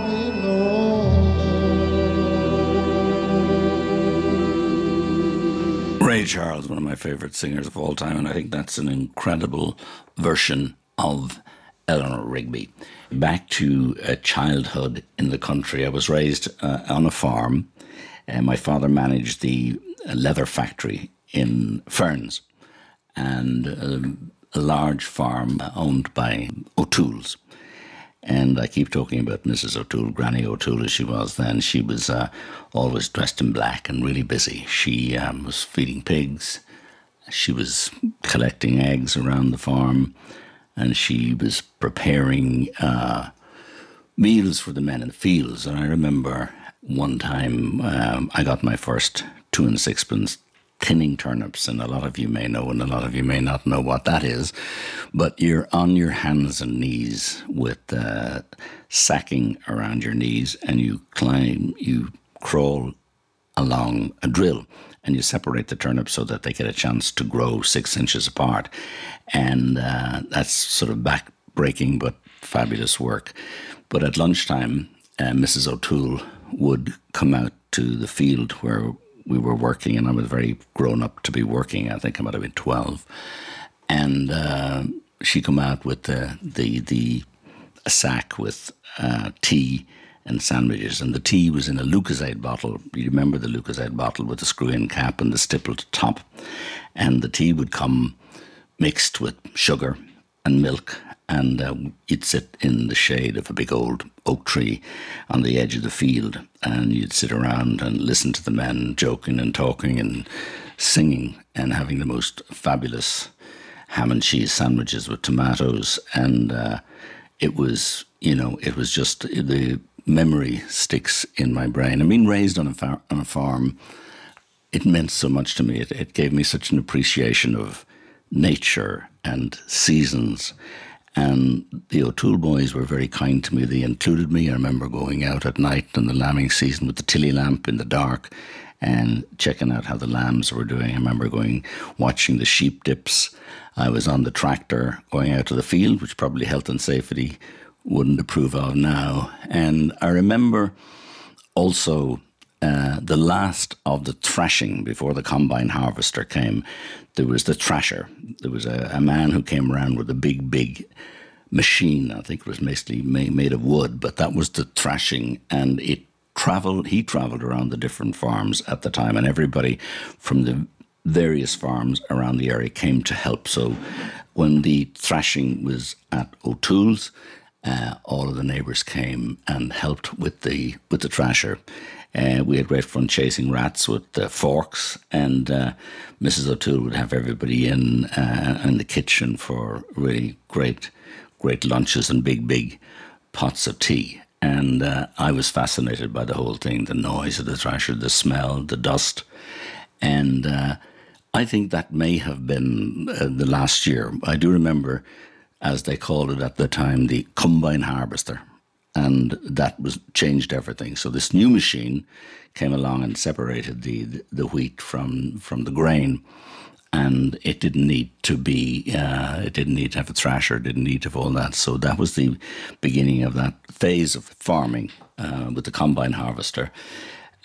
Ray Charles, one of my favorite singers of all time, and I think that's an incredible version of Eleanor Rigby. Back to uh, childhood in the country, I was raised uh, on a farm. and my father managed the uh, leather factory in Ferns, and um, a large farm owned by O'Toole's. And I keep talking about Mrs. O'Toole, Granny O'Toole as she was then. She was uh, always dressed in black and really busy. She um, was feeding pigs, she was collecting eggs around the farm, and she was preparing uh, meals for the men in the fields. And I remember one time um, I got my first two and sixpence tinning turnips, and a lot of you may know, and a lot of you may not know what that is. But you're on your hands and knees with uh, sacking around your knees, and you climb, you crawl along a drill and you separate the turnips so that they get a chance to grow six inches apart. And uh, that's sort of back breaking but fabulous work. But at lunchtime, uh, Mrs. O'Toole would come out to the field where we were working, and I was very grown up to be working. I think I might have been 12. And uh, she come out with the, the, the a sack with uh, tea and sandwiches, and the tea was in a Lucozade bottle. You remember the Lucozade bottle with the screw-in cap and the stippled top, and the tea would come mixed with sugar and milk, and uh, you'd sit in the shade of a big old oak tree on the edge of the field, and you'd sit around and listen to the men joking and talking and singing and having the most fabulous ham and cheese sandwiches with tomatoes, and uh, it was, you know, it was just the memory sticks in my brain. I mean, raised on a far- on a farm, it meant so much to me. It, it gave me such an appreciation of nature and seasons. And the O'Toole boys were very kind to me. They included me. I remember going out at night in the lambing season with the Tilley lamp in the dark and checking out how the lambs were doing. I remember going watching the sheep dips. I was on the tractor going out to the field, which probably health and safety wouldn't approve of now. And I remember also uh, the last of the thrashing before the combine harvester came. There was the thrasher. There was a, a man who came around with a big, big machine. I think it was mostly made of wood, but that was the thrashing, and it traveled. He traveled around the different farms at the time, and everybody from the various farms around the area came to help. So when the thrashing was at O'Toole's, uh, all of the neighbours came and helped with the with the thrasher. Uh, we had great fun chasing rats with uh, forks, and uh, Mrs. O'Toole would have everybody in uh, in the kitchen for really great, great lunches and big, big pots of tea. And uh, I was fascinated by the whole thing the noise of the thrasher, the smell, the dust. And uh, I think that may have been the last year. I do remember, as they called it at the time, the combine harvester. And that was changed everything. So this new machine came along and separated the, the wheat from, from the grain and it didn't need to be uh, it didn't need to have a thrasher didn't need to have all that. So that was the beginning of that phase of farming uh, with the combine harvester.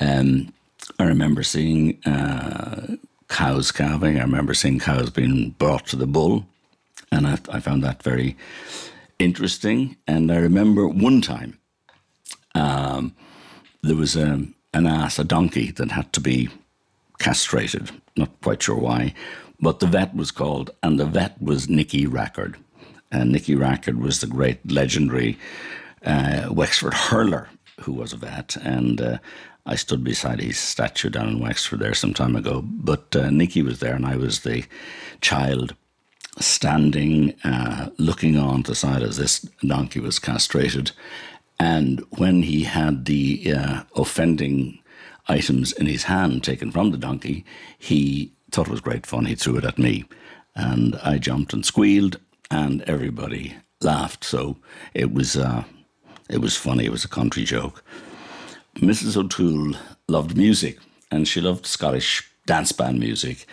Um, I remember seeing uh, cows calving. I remember seeing cows being brought to the bull and I, I found that very interesting and I remember one time um, there was a, an ass a donkey that had to be castrated not quite sure why, but the vet was called, and the vet was Nicky Rackard. And Nicky Rackard was the great legendary uh, Wexford hurler who was a vet. And uh, I stood beside his statue down in Wexford there some time ago. But uh, Nicky was there, and I was the child standing, uh, looking on to the side as this donkey was castrated. And when he had the uh, offending items in his hand taken from the donkey, he thought it was great fun. He threw it at me, and I jumped and squealed, and everybody laughed. So it was uh, it was funny. It was a country joke. Mrs. O'Toole loved music, and she loved Scottish dance band music,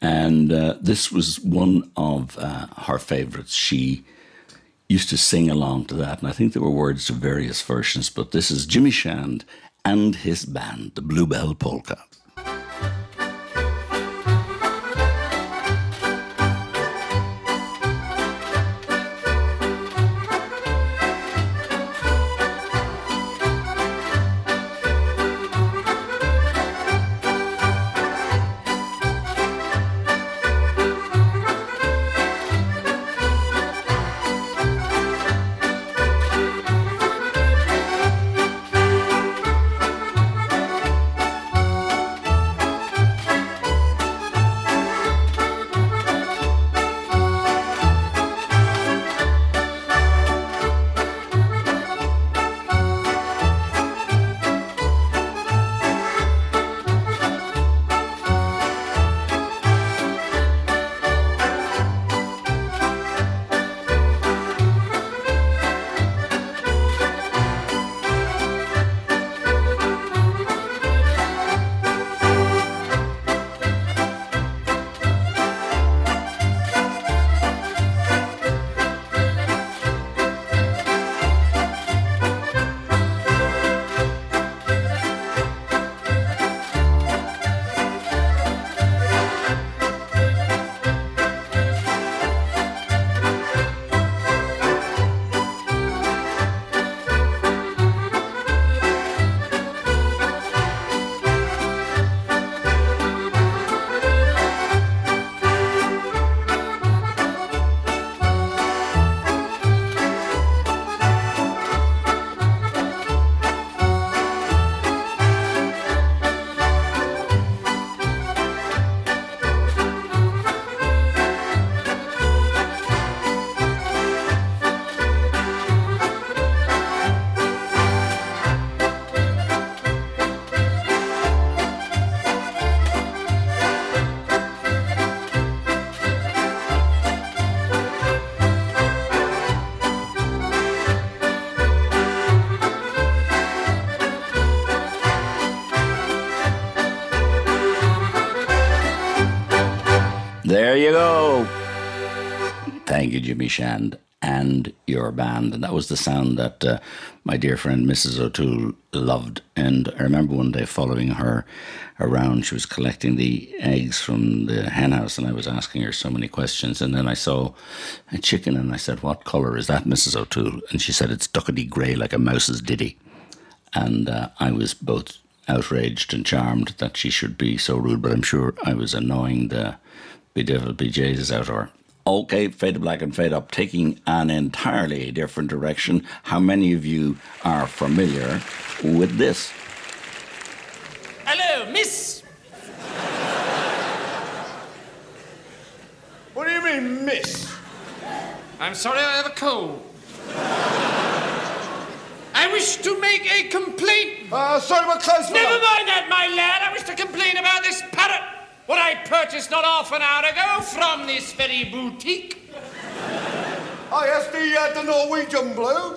and uh, this was one of uh, her favourites. She used to sing along to that, and I think there were words to various versions. But this is Jimmy Shand and his band, the Bluebell Polka. There you go. Thank you, Jimmy Shand, and your band. And that was the sound that uh, my dear friend Mrs. O'Toole loved. And I remember one day following her around. She was collecting the eggs from the hen house, and I was asking her so many questions. And then I saw a chicken, and I said, What colour is that, Mrs. O'Toole? And she said, It's duckety grey, like a mouse's ditty. And uh, I was both outraged and charmed that she should be so rude, but I'm sure I was annoying the bedevil BJs out of her. Okay, fade to black and fade up, taking an entirely different direction. How many of you are familiar with this? Hello, miss. What do you mean, miss? I'm sorry I have a cold. I wish to make a complaint. Uh, sorry, we're closed. Never mind that, my lad. I wish to complain about this parrot. What I purchased not half an hour ago from this very boutique. Oh, yes, the, uh, the Norwegian blue.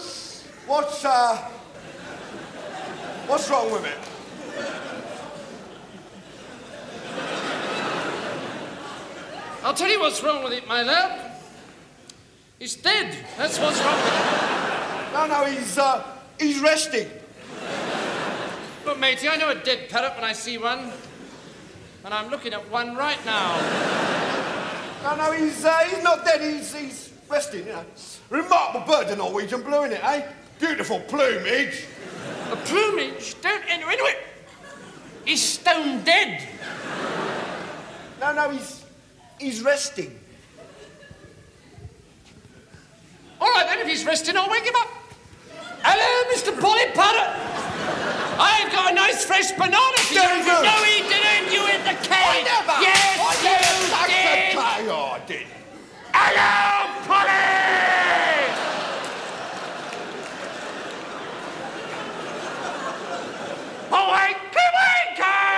What's, uh... What's wrong with it? I'll tell you what's wrong with it, my lad. He's dead. That's what's wrong with it. No, no, he's, uh, he's resting. Look, matey, I know a dead parrot when I see one. And I'm looking at one right now. No, no, he's, uh, he's not dead, he's, he's resting, you know. Remarkable bird, the Norwegian blue, innit, eh? Beautiful plumage. A plumage? Don't enter into it. He's stone dead. No, no, he's, he's resting. All right, then, if he's resting, I'll wake him up. Hello, Mr. Polly Parrot. I've got a nice fresh banana for you. Very good. No, he didn't. You in the cage. I never. Yes, I you never did. Oh, I did. Hello, Polly! Oh, wakey, wakey!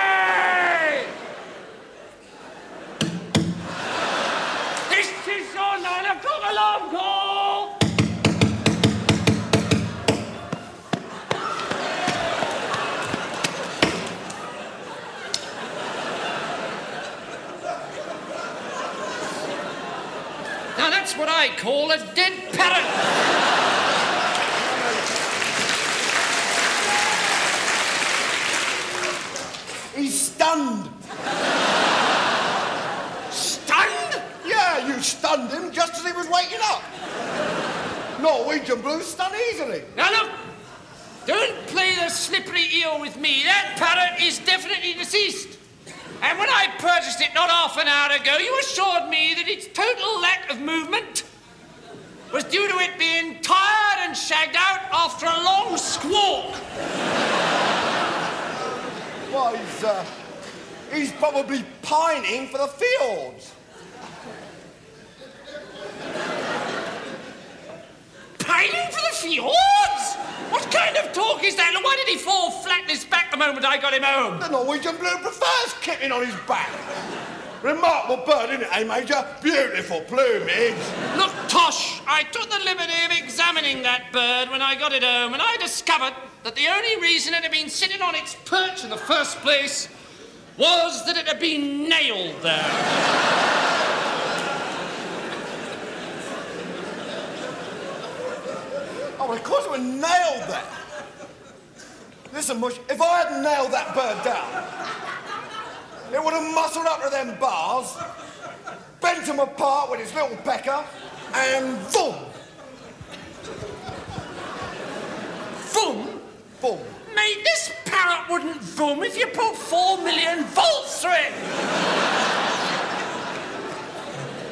That's what I call a dead parrot. He's stunned. Stunned? Yeah, you stunned him just as he was waking up. Norwegian blues stun easily. Now look, don't play the slippery eel with me. That parrot is definitely deceased. And when I purchased it not half an hour ago, you assured me that its total lack of movement was due to it being tired and shagged out after a long squawk. Well, he's, uh, he's probably pining for the fjords. Pining for the fjords? What kind of talk is that? And why did he fall flat on his back the moment I got him home? The Norwegian blue prefers kicking on his back. Remarkable bird, isn't it, eh, Major? Beautiful plumage. Look, Tosh, I took the liberty of examining that bird when I got it home, and I discovered that the only reason it had been sitting on its perch in the first place was that it had been nailed there. Oh, well, of course it was nailed there. Listen, Mush, if I hadn't nailed that bird down, it would have muscled up to them bars, bent them apart with its little pecker, and boom! Boom? Boom. Mate, this parrot wouldn't boom if you put four million volts through it.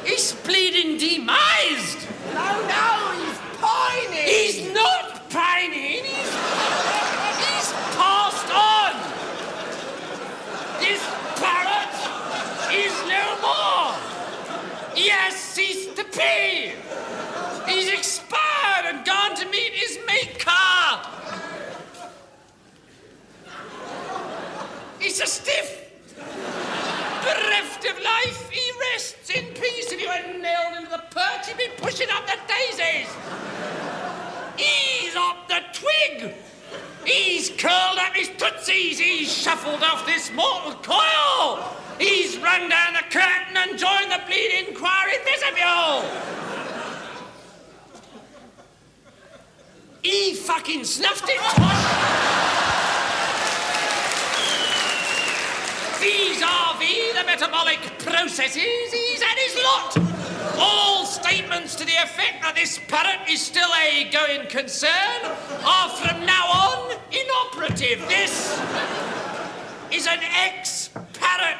He's bleeding demised. No, no, he's pining. He's not pining. He's, he's passed on. This parrot is no more. He has ceased to pee. He's expired and gone to meet his maker. He's a stiff. Bereft of life, he rests in peace. If you hadn't nailed him to the perch, he'd be pushing up the daisies. He's up the twig. He's curled up his tootsies. He's shuffled off this mortal coil. He's run down the curtain and joined the bleeding inquiry vestibule. He fucking snuffed it. Vis-a-vis the metabolic processes, he's had his lot. All statements to the effect that this parrot is still a going concern are from now on inoperative. This is an ex-parrot.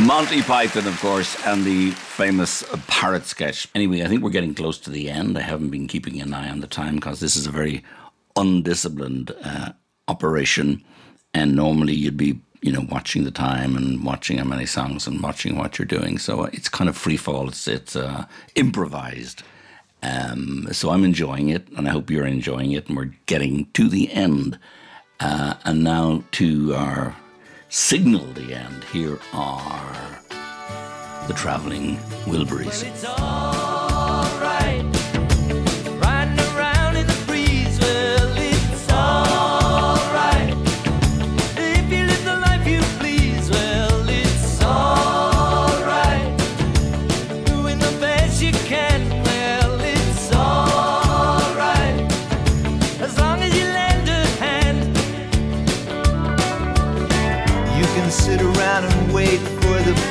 Monty Python, of course, and the famous parrot sketch. Anyway, I think we're getting close to the end. I haven't been keeping an eye on the time because this is a very undisciplined uh, operation, and normally you'd be you know, watching the time and watching how many songs and watching what you're doing. So it's kind of free fall. It's it's uh, improvised. Um, so I'm enjoying it, and I hope you're enjoying it. And we're getting to the end, uh, and now to our signal the end. Here are the traveling Wilburys.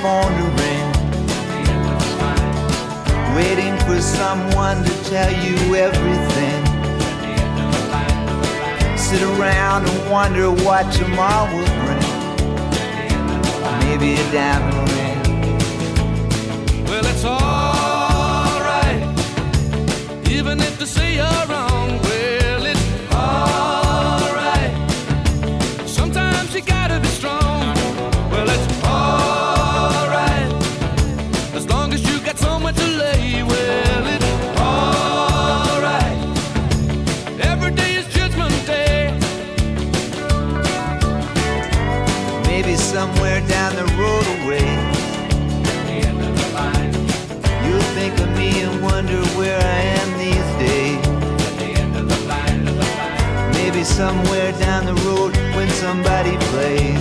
Phone to ring. Waiting for someone to tell you everything. Sit around and wonder what tomorrow will bring. Maybe a diamond ring. Well, it's alright. Even if they somewhere down the road when somebody plays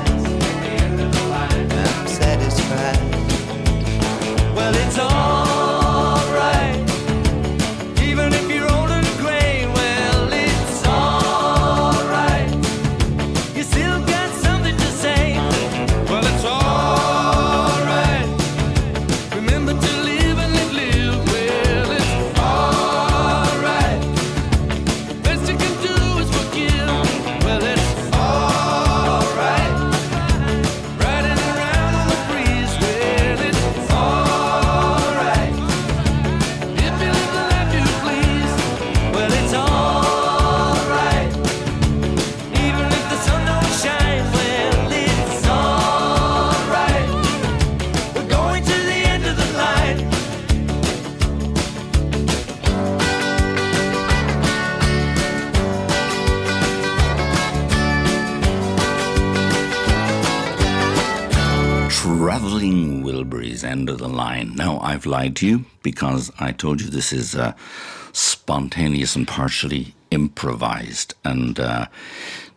I've lied to you because I told you this is uh, spontaneous and partially improvised. And uh,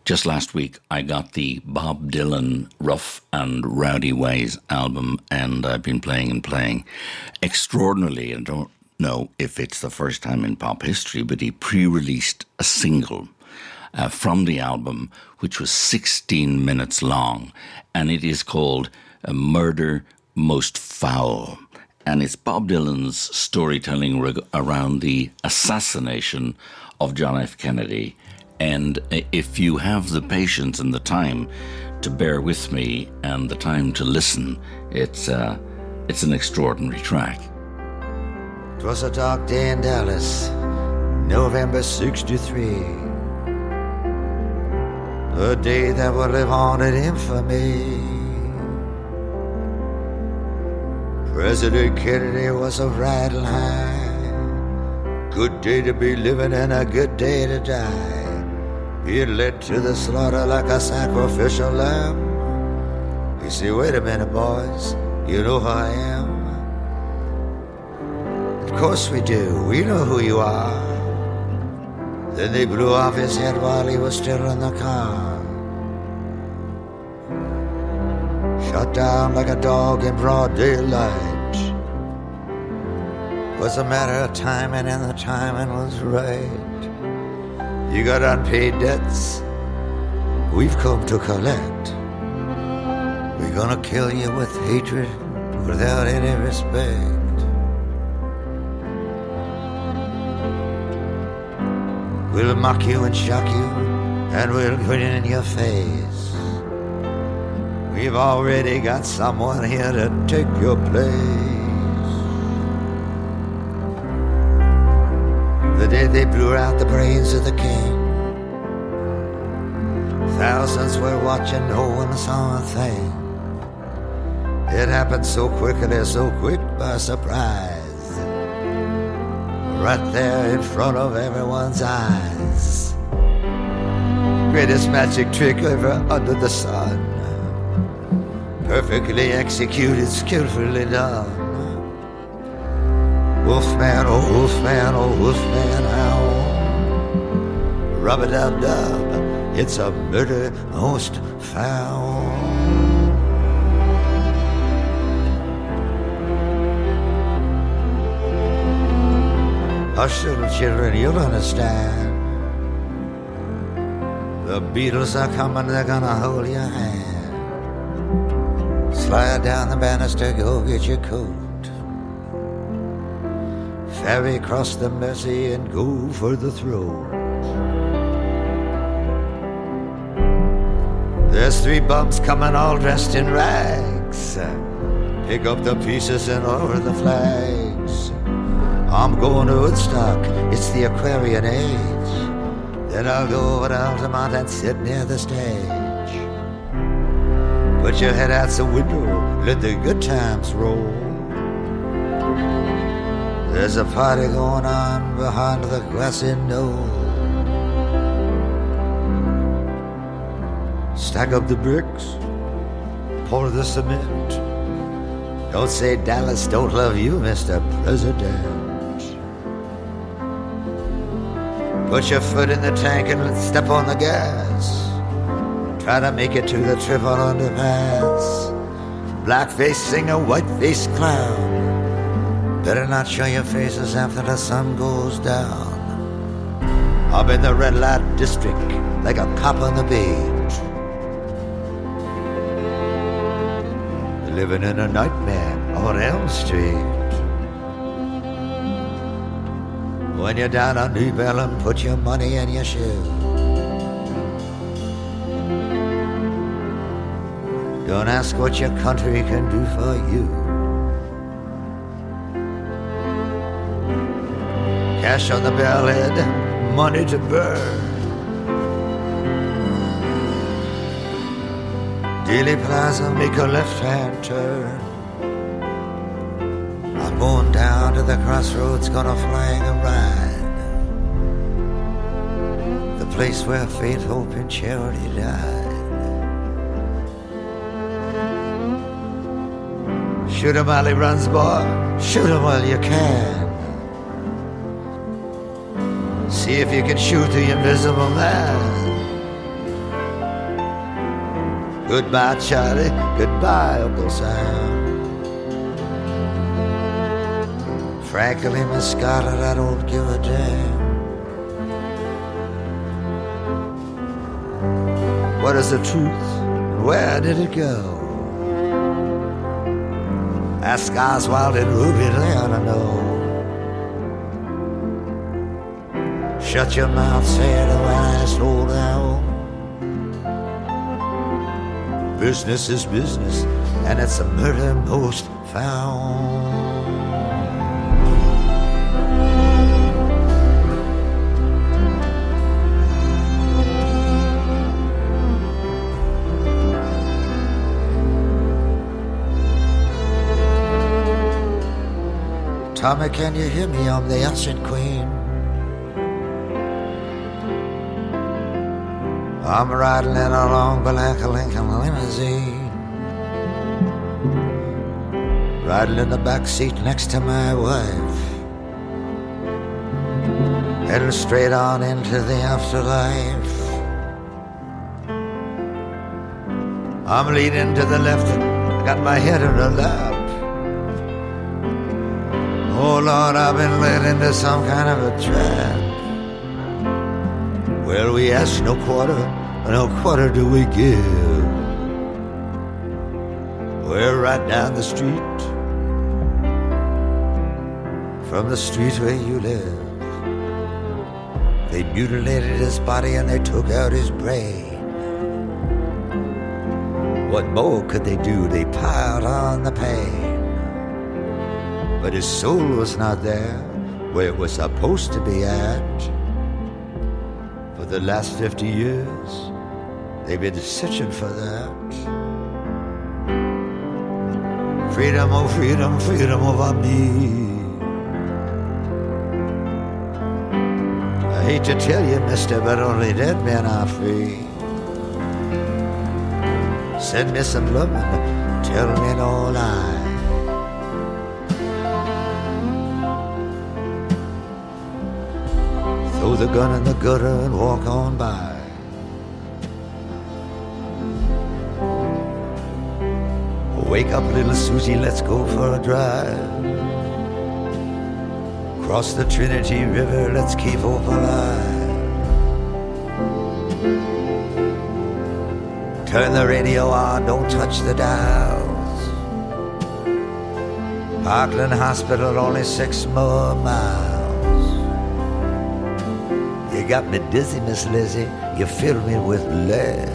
just last week, I got the Bob Dylan Rough and Rowdy Ways album, and I've been playing and playing extraordinarily. And don't know if it's the first time in pop history, but he pre released a single uh, from the album, which was 16 minutes long, and it is called uh, Murder Most Foul. And it's Bob Dylan's storytelling reg- around the assassination of John F. Kennedy. And if you have the patience and the time to bear with me and the time to listen, it's, uh, it's an extraordinary was a dark day in Dallas, November 63. A day that would live on in infamy. President Kennedy was a riding high. Good day to be living and a good day to die. Being led to the slaughter like a sacrificial lamb. You see, wait a minute, boys. You know who I am? Of course we do. We know who you are. Then they blew off his head while he was still in the car. Down like a dog in broad daylight. Was a matter of timing, and the timing was right. You got unpaid debts, we've come to collect. We're gonna kill you with hatred without any respect. We'll mock you and shock you, and we'll grin in your face. We've already got someone here to take your place. The day they blew out the brains of the king, thousands were watching, no one saw a thing. It happened so quickly, so quick by surprise. Right there in front of everyone's eyes. Greatest magic trick ever under the sun. Perfectly executed, skillfully done. Wolfman, oh wolfman, oh wolfman, how? Rub a dub dub, it's a murder most foul. Hush, little children, you'll understand. The Beatles are coming, they're gonna hold your hand. Slide down the banister, go get your coat. Ferry across the Mersey and go for the throne. There's three bumps coming all dressed in rags. Pick up the pieces and over the flags. I'm going to Woodstock, it's the Aquarian age. Then I'll go over to Altamont and sit near the stage. Put your head out the window, let the good times roll. There's a party going on behind the grassy knoll. Stack up the bricks, pour the cement. Don't say Dallas don't love you, Mr. President. Put your foot in the tank and step on the gas. Try to make it to the triple underpass. Blackface singer, whiteface clown. Better not show your faces after the sun goes down. I'm in the red light district like a cop on the beat. Living in a nightmare on Elm Street. When you're down on Deep Ellum, put your money in your shoe. Don't ask what your country can do for you. Cash on the bellhead, money to burn. Dealey Plaza, make a left hand turn. I'm going down to the crossroads, gonna flag a ride. The place where faith, hope, and charity died. Shoot 'em while he runs, boy. Shoot 'em while you can. See if you can shoot the invisible man. Goodbye, Charlie. Goodbye, Uncle Sam. Frankly, Miss Scarlett, I don't give a damn. What is the truth? Where did it go? Ask Oswald and Ruby, they ought to know. Shut your mouth, say it when I slow down. Business is business, and it's a murder most found. Tommy, can you hear me? I'm the ancient queen. I'm riding along in a long black Lincoln limousine. Riding in the back seat next to my wife. Heading straight on into the afterlife. I'm leaning to the left got my head in her lap. Lord, I've been led into some kind of a trap. Well, we ask no quarter, no quarter do we give. We're right down the street from the street where you live. They mutilated his body and they took out his brain. What more could they do? They piled on the pain. But his soul was not there where it was supposed to be at. For the last 50 years, they've been searching for that. Freedom, oh freedom, freedom over me. I hate to tell you, mister, but only dead men are free. Send me some loving, tell me no lie. The gun in the gutter and walk on by. Wake up, little Susie, let's go for a drive. Cross the Trinity River, let's keep hope alive. Turn the radio on, don't touch the dials. Parkland Hospital, only six more miles. You got me dizzy, Miss Lizzie, you fill me with lead.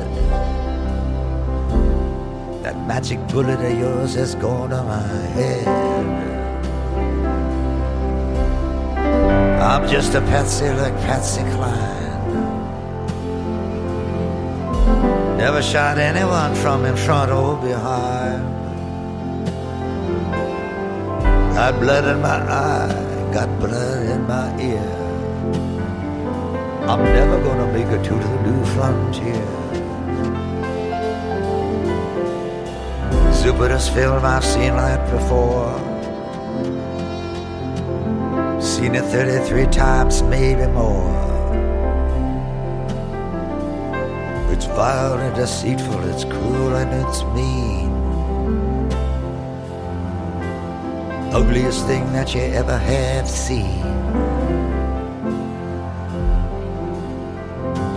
That magic bullet of yours has gone to my head. I'm just a patsy like Patsy Cline. Never shot anyone from in front or behind. Got blood in my eye, got blood in my ear. I'm never gonna make it to the new frontier. Zapruder's film, I've seen that before. Seen it 33 times, maybe more. It's vile and deceitful, it's cruel and it's mean. Ugliest thing that you ever have seen.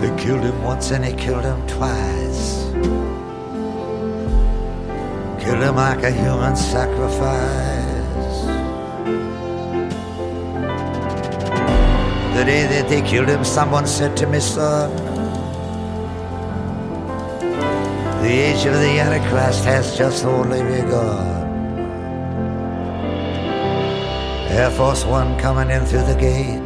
They killed him once and they killed him twice. Killed him like a human sacrifice. The day that they killed him, someone said to me, son, the age of the Antichrist has just only begun. Air Force One coming in through the gate.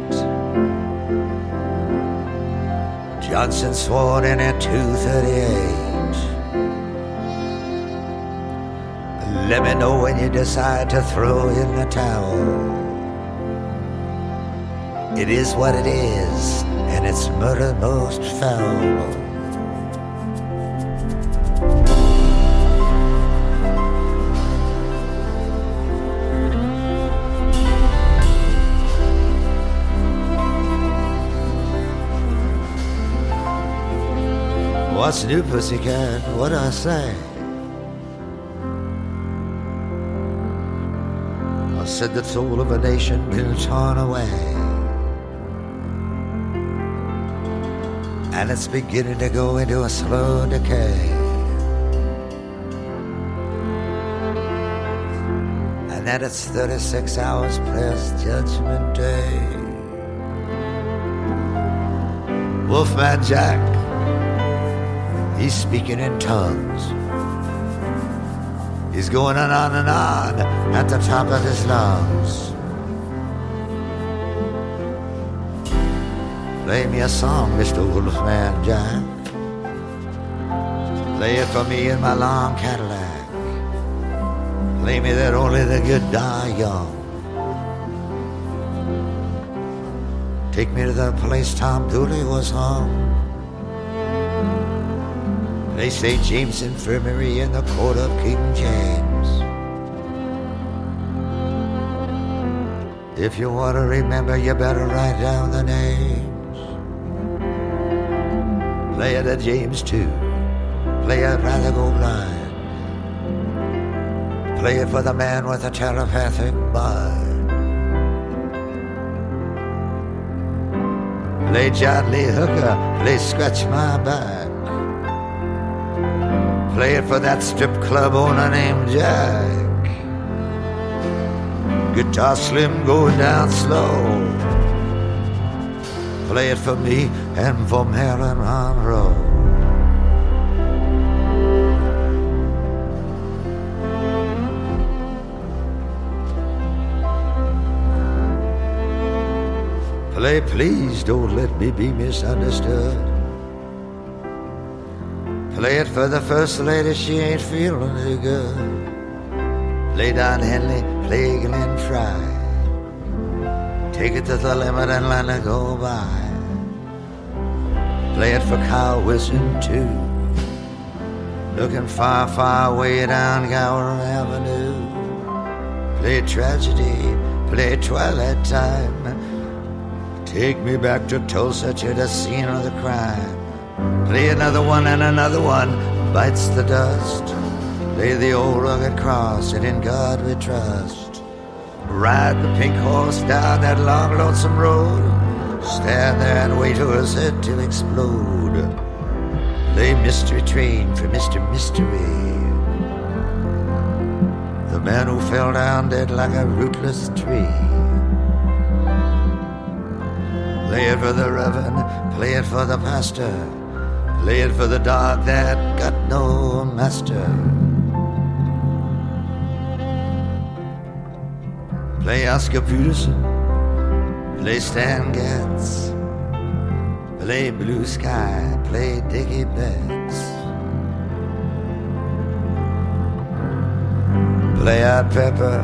Johnson sworn in at 238. Let me know when you decide to throw in the towel. It is what it is, and it's murder most foul. What's new, pussycat? What I say? I said the soul of a nation been torn away. And it's beginning to go into a slow decay. And that it's 36 hours past Judgment Day. Wolfman Jack He's speaking in tongues. He's going on and on at the top of his lungs. Play me a song, Mr. Wolfman Jack. Play it for me in my long Cadillac. Play me that only the good die young. Take me to the place Tom Dooley was hung. They say James Infirmary in the court of King James. If you want to remember, you better write down the names. Play Etta James too. Play it rather go blind. Play it for the man with a telepathic mind. Play John Lee Hooker, play Scratch My Back. Play it for that strip club owner named Jack. Guitar slim going down slow. Play it for me and for Marilyn Monroe. Play, please don't let me be misunderstood. Play it for the first lady, she ain't feeling too good. Play Don Henley, play Glenn Frey. Take it to the limit and let it go by. Play it for Carl Wilson too. Looking far, far way down Gower Avenue. Play tragedy, play twilight time. Take me back to Tulsa to the scene of the crime. Play another one and another one bites the dust. Lay the old rugged cross and in God we trust. Ride the pink horse down that long lonesome road. Stand there and wait for head to explode. Lay mystery train for Mr. Mystery. The man who fell down dead like a rootless tree. Play it for the reverend, play it for the pastor, play it for the dog that got no master. Play Oscar Peterson, play Stan Getz, play Blue Sky, play Dickey Betts. Play Art Pepper,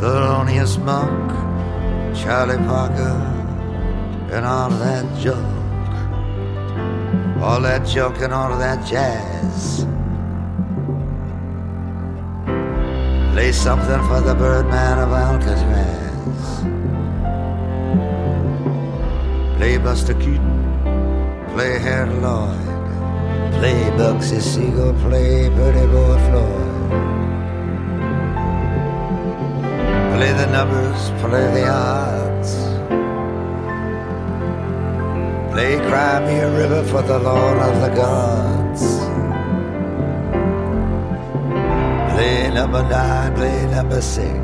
Thelonious Monk, Charlie Parker, and all that junk. All that junk and all of that jazz. Play something for the Birdman of Alcatraz. Play Buster Keaton, play Harold Lloyd, play Bugsy Siegel, play Pretty Boy Floyd. Play the numbers, play the odds. Play Cry Me a River for the Lord of the Gods. Play number nine, play number six.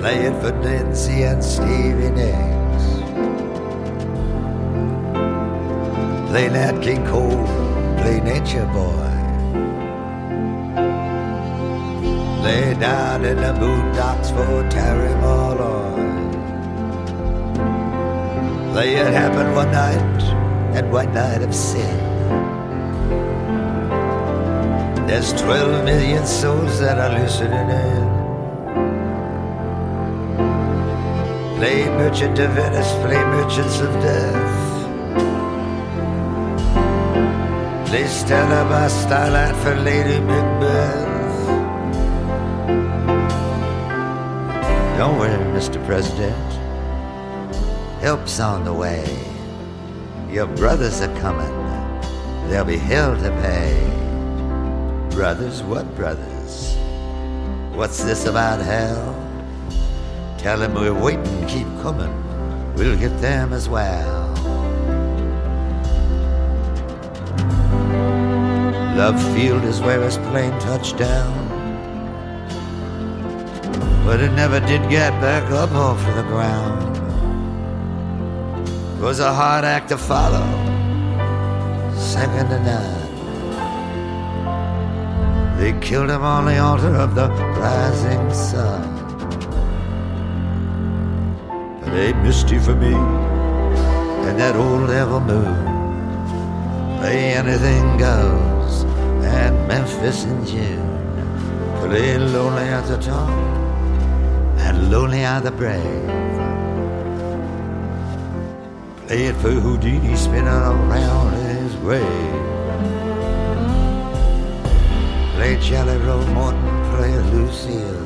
Play it for Nancy and Stevie Nicks. Play Nat King Cole, play Nature Boy. Lay down in the boondocks for Terry Malloy. Play it happened one night, and one night of sin. There's 12 million souls that are listening in. Play Merchant of Venice, play Merchants of Death. Play Stella by Starlight for Lady Macbeth. Don't worry, Mr. President. Help's on the way. Your brothers are coming. There'll be hell to pay. Brothers, what brothers? What's this about hell? Tell them we're waiting, keep coming. We'll get them as well. Love Field is where his plane touched down. But it never did get back up off the ground. It was a hard act to follow, second to none. They killed him on the altar of the rising sun. But they misty for me and that old devil moon. Play anything goes and Memphis in June. Play lonely at the top and lonely are the brave. Play for Houdini spinning around in his grave. Play Jelly Roll Morton, play Lucille.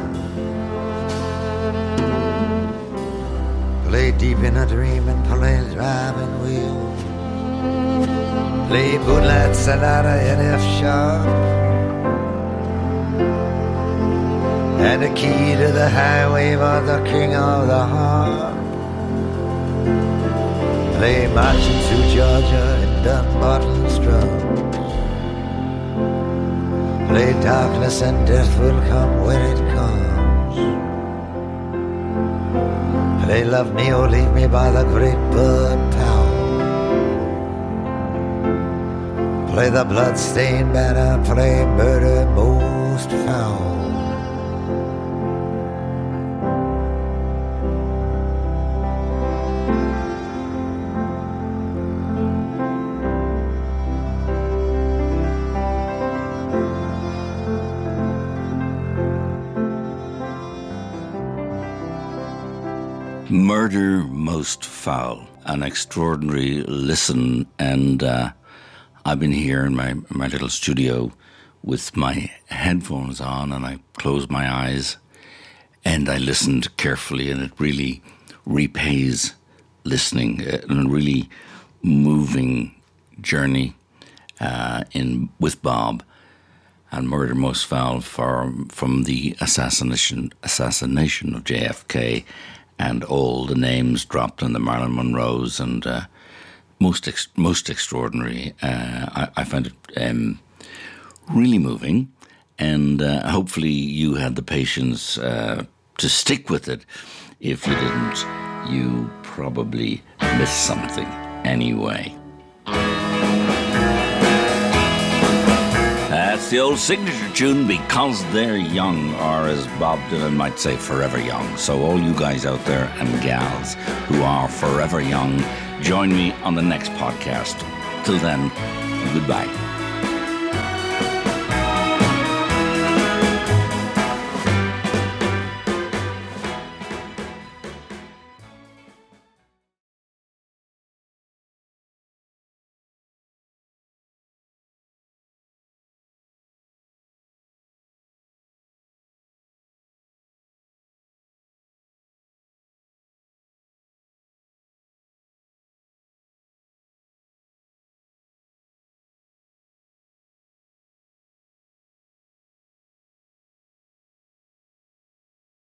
Play Deep in a Dream and play Driving Wheel. Play Moonlight Sonata in F sharp. and the key to the highway for the king of the heart. Play marching through Georgia in Dumbarton's Drums. Play darkness and death will come when it comes. Play love me oh, or leave me by the great Bud Powell. Play the blood-stained banner, play murder most foul. Murder Most Foul, an extraordinary listen. And uh, I've been here in my, my little studio with my headphones on, and I closed my eyes and I listened carefully, and it really repays listening. uh, A really moving journey uh, in with Bob and Murder Most Foul from from the assassination assassination of JFK and all the names dropped on the Marilyn Monroes and uh, most ex- most extraordinary. Uh, I, I find it um, really moving, and uh, hopefully you had the patience uh, to stick with it. If you didn't, you probably missed something anyway. That's the old signature tune because they're young, or as Bob Dylan might say, forever young. So, all you guys out there and gals who are forever young, join me on the next podcast. Till then, goodbye.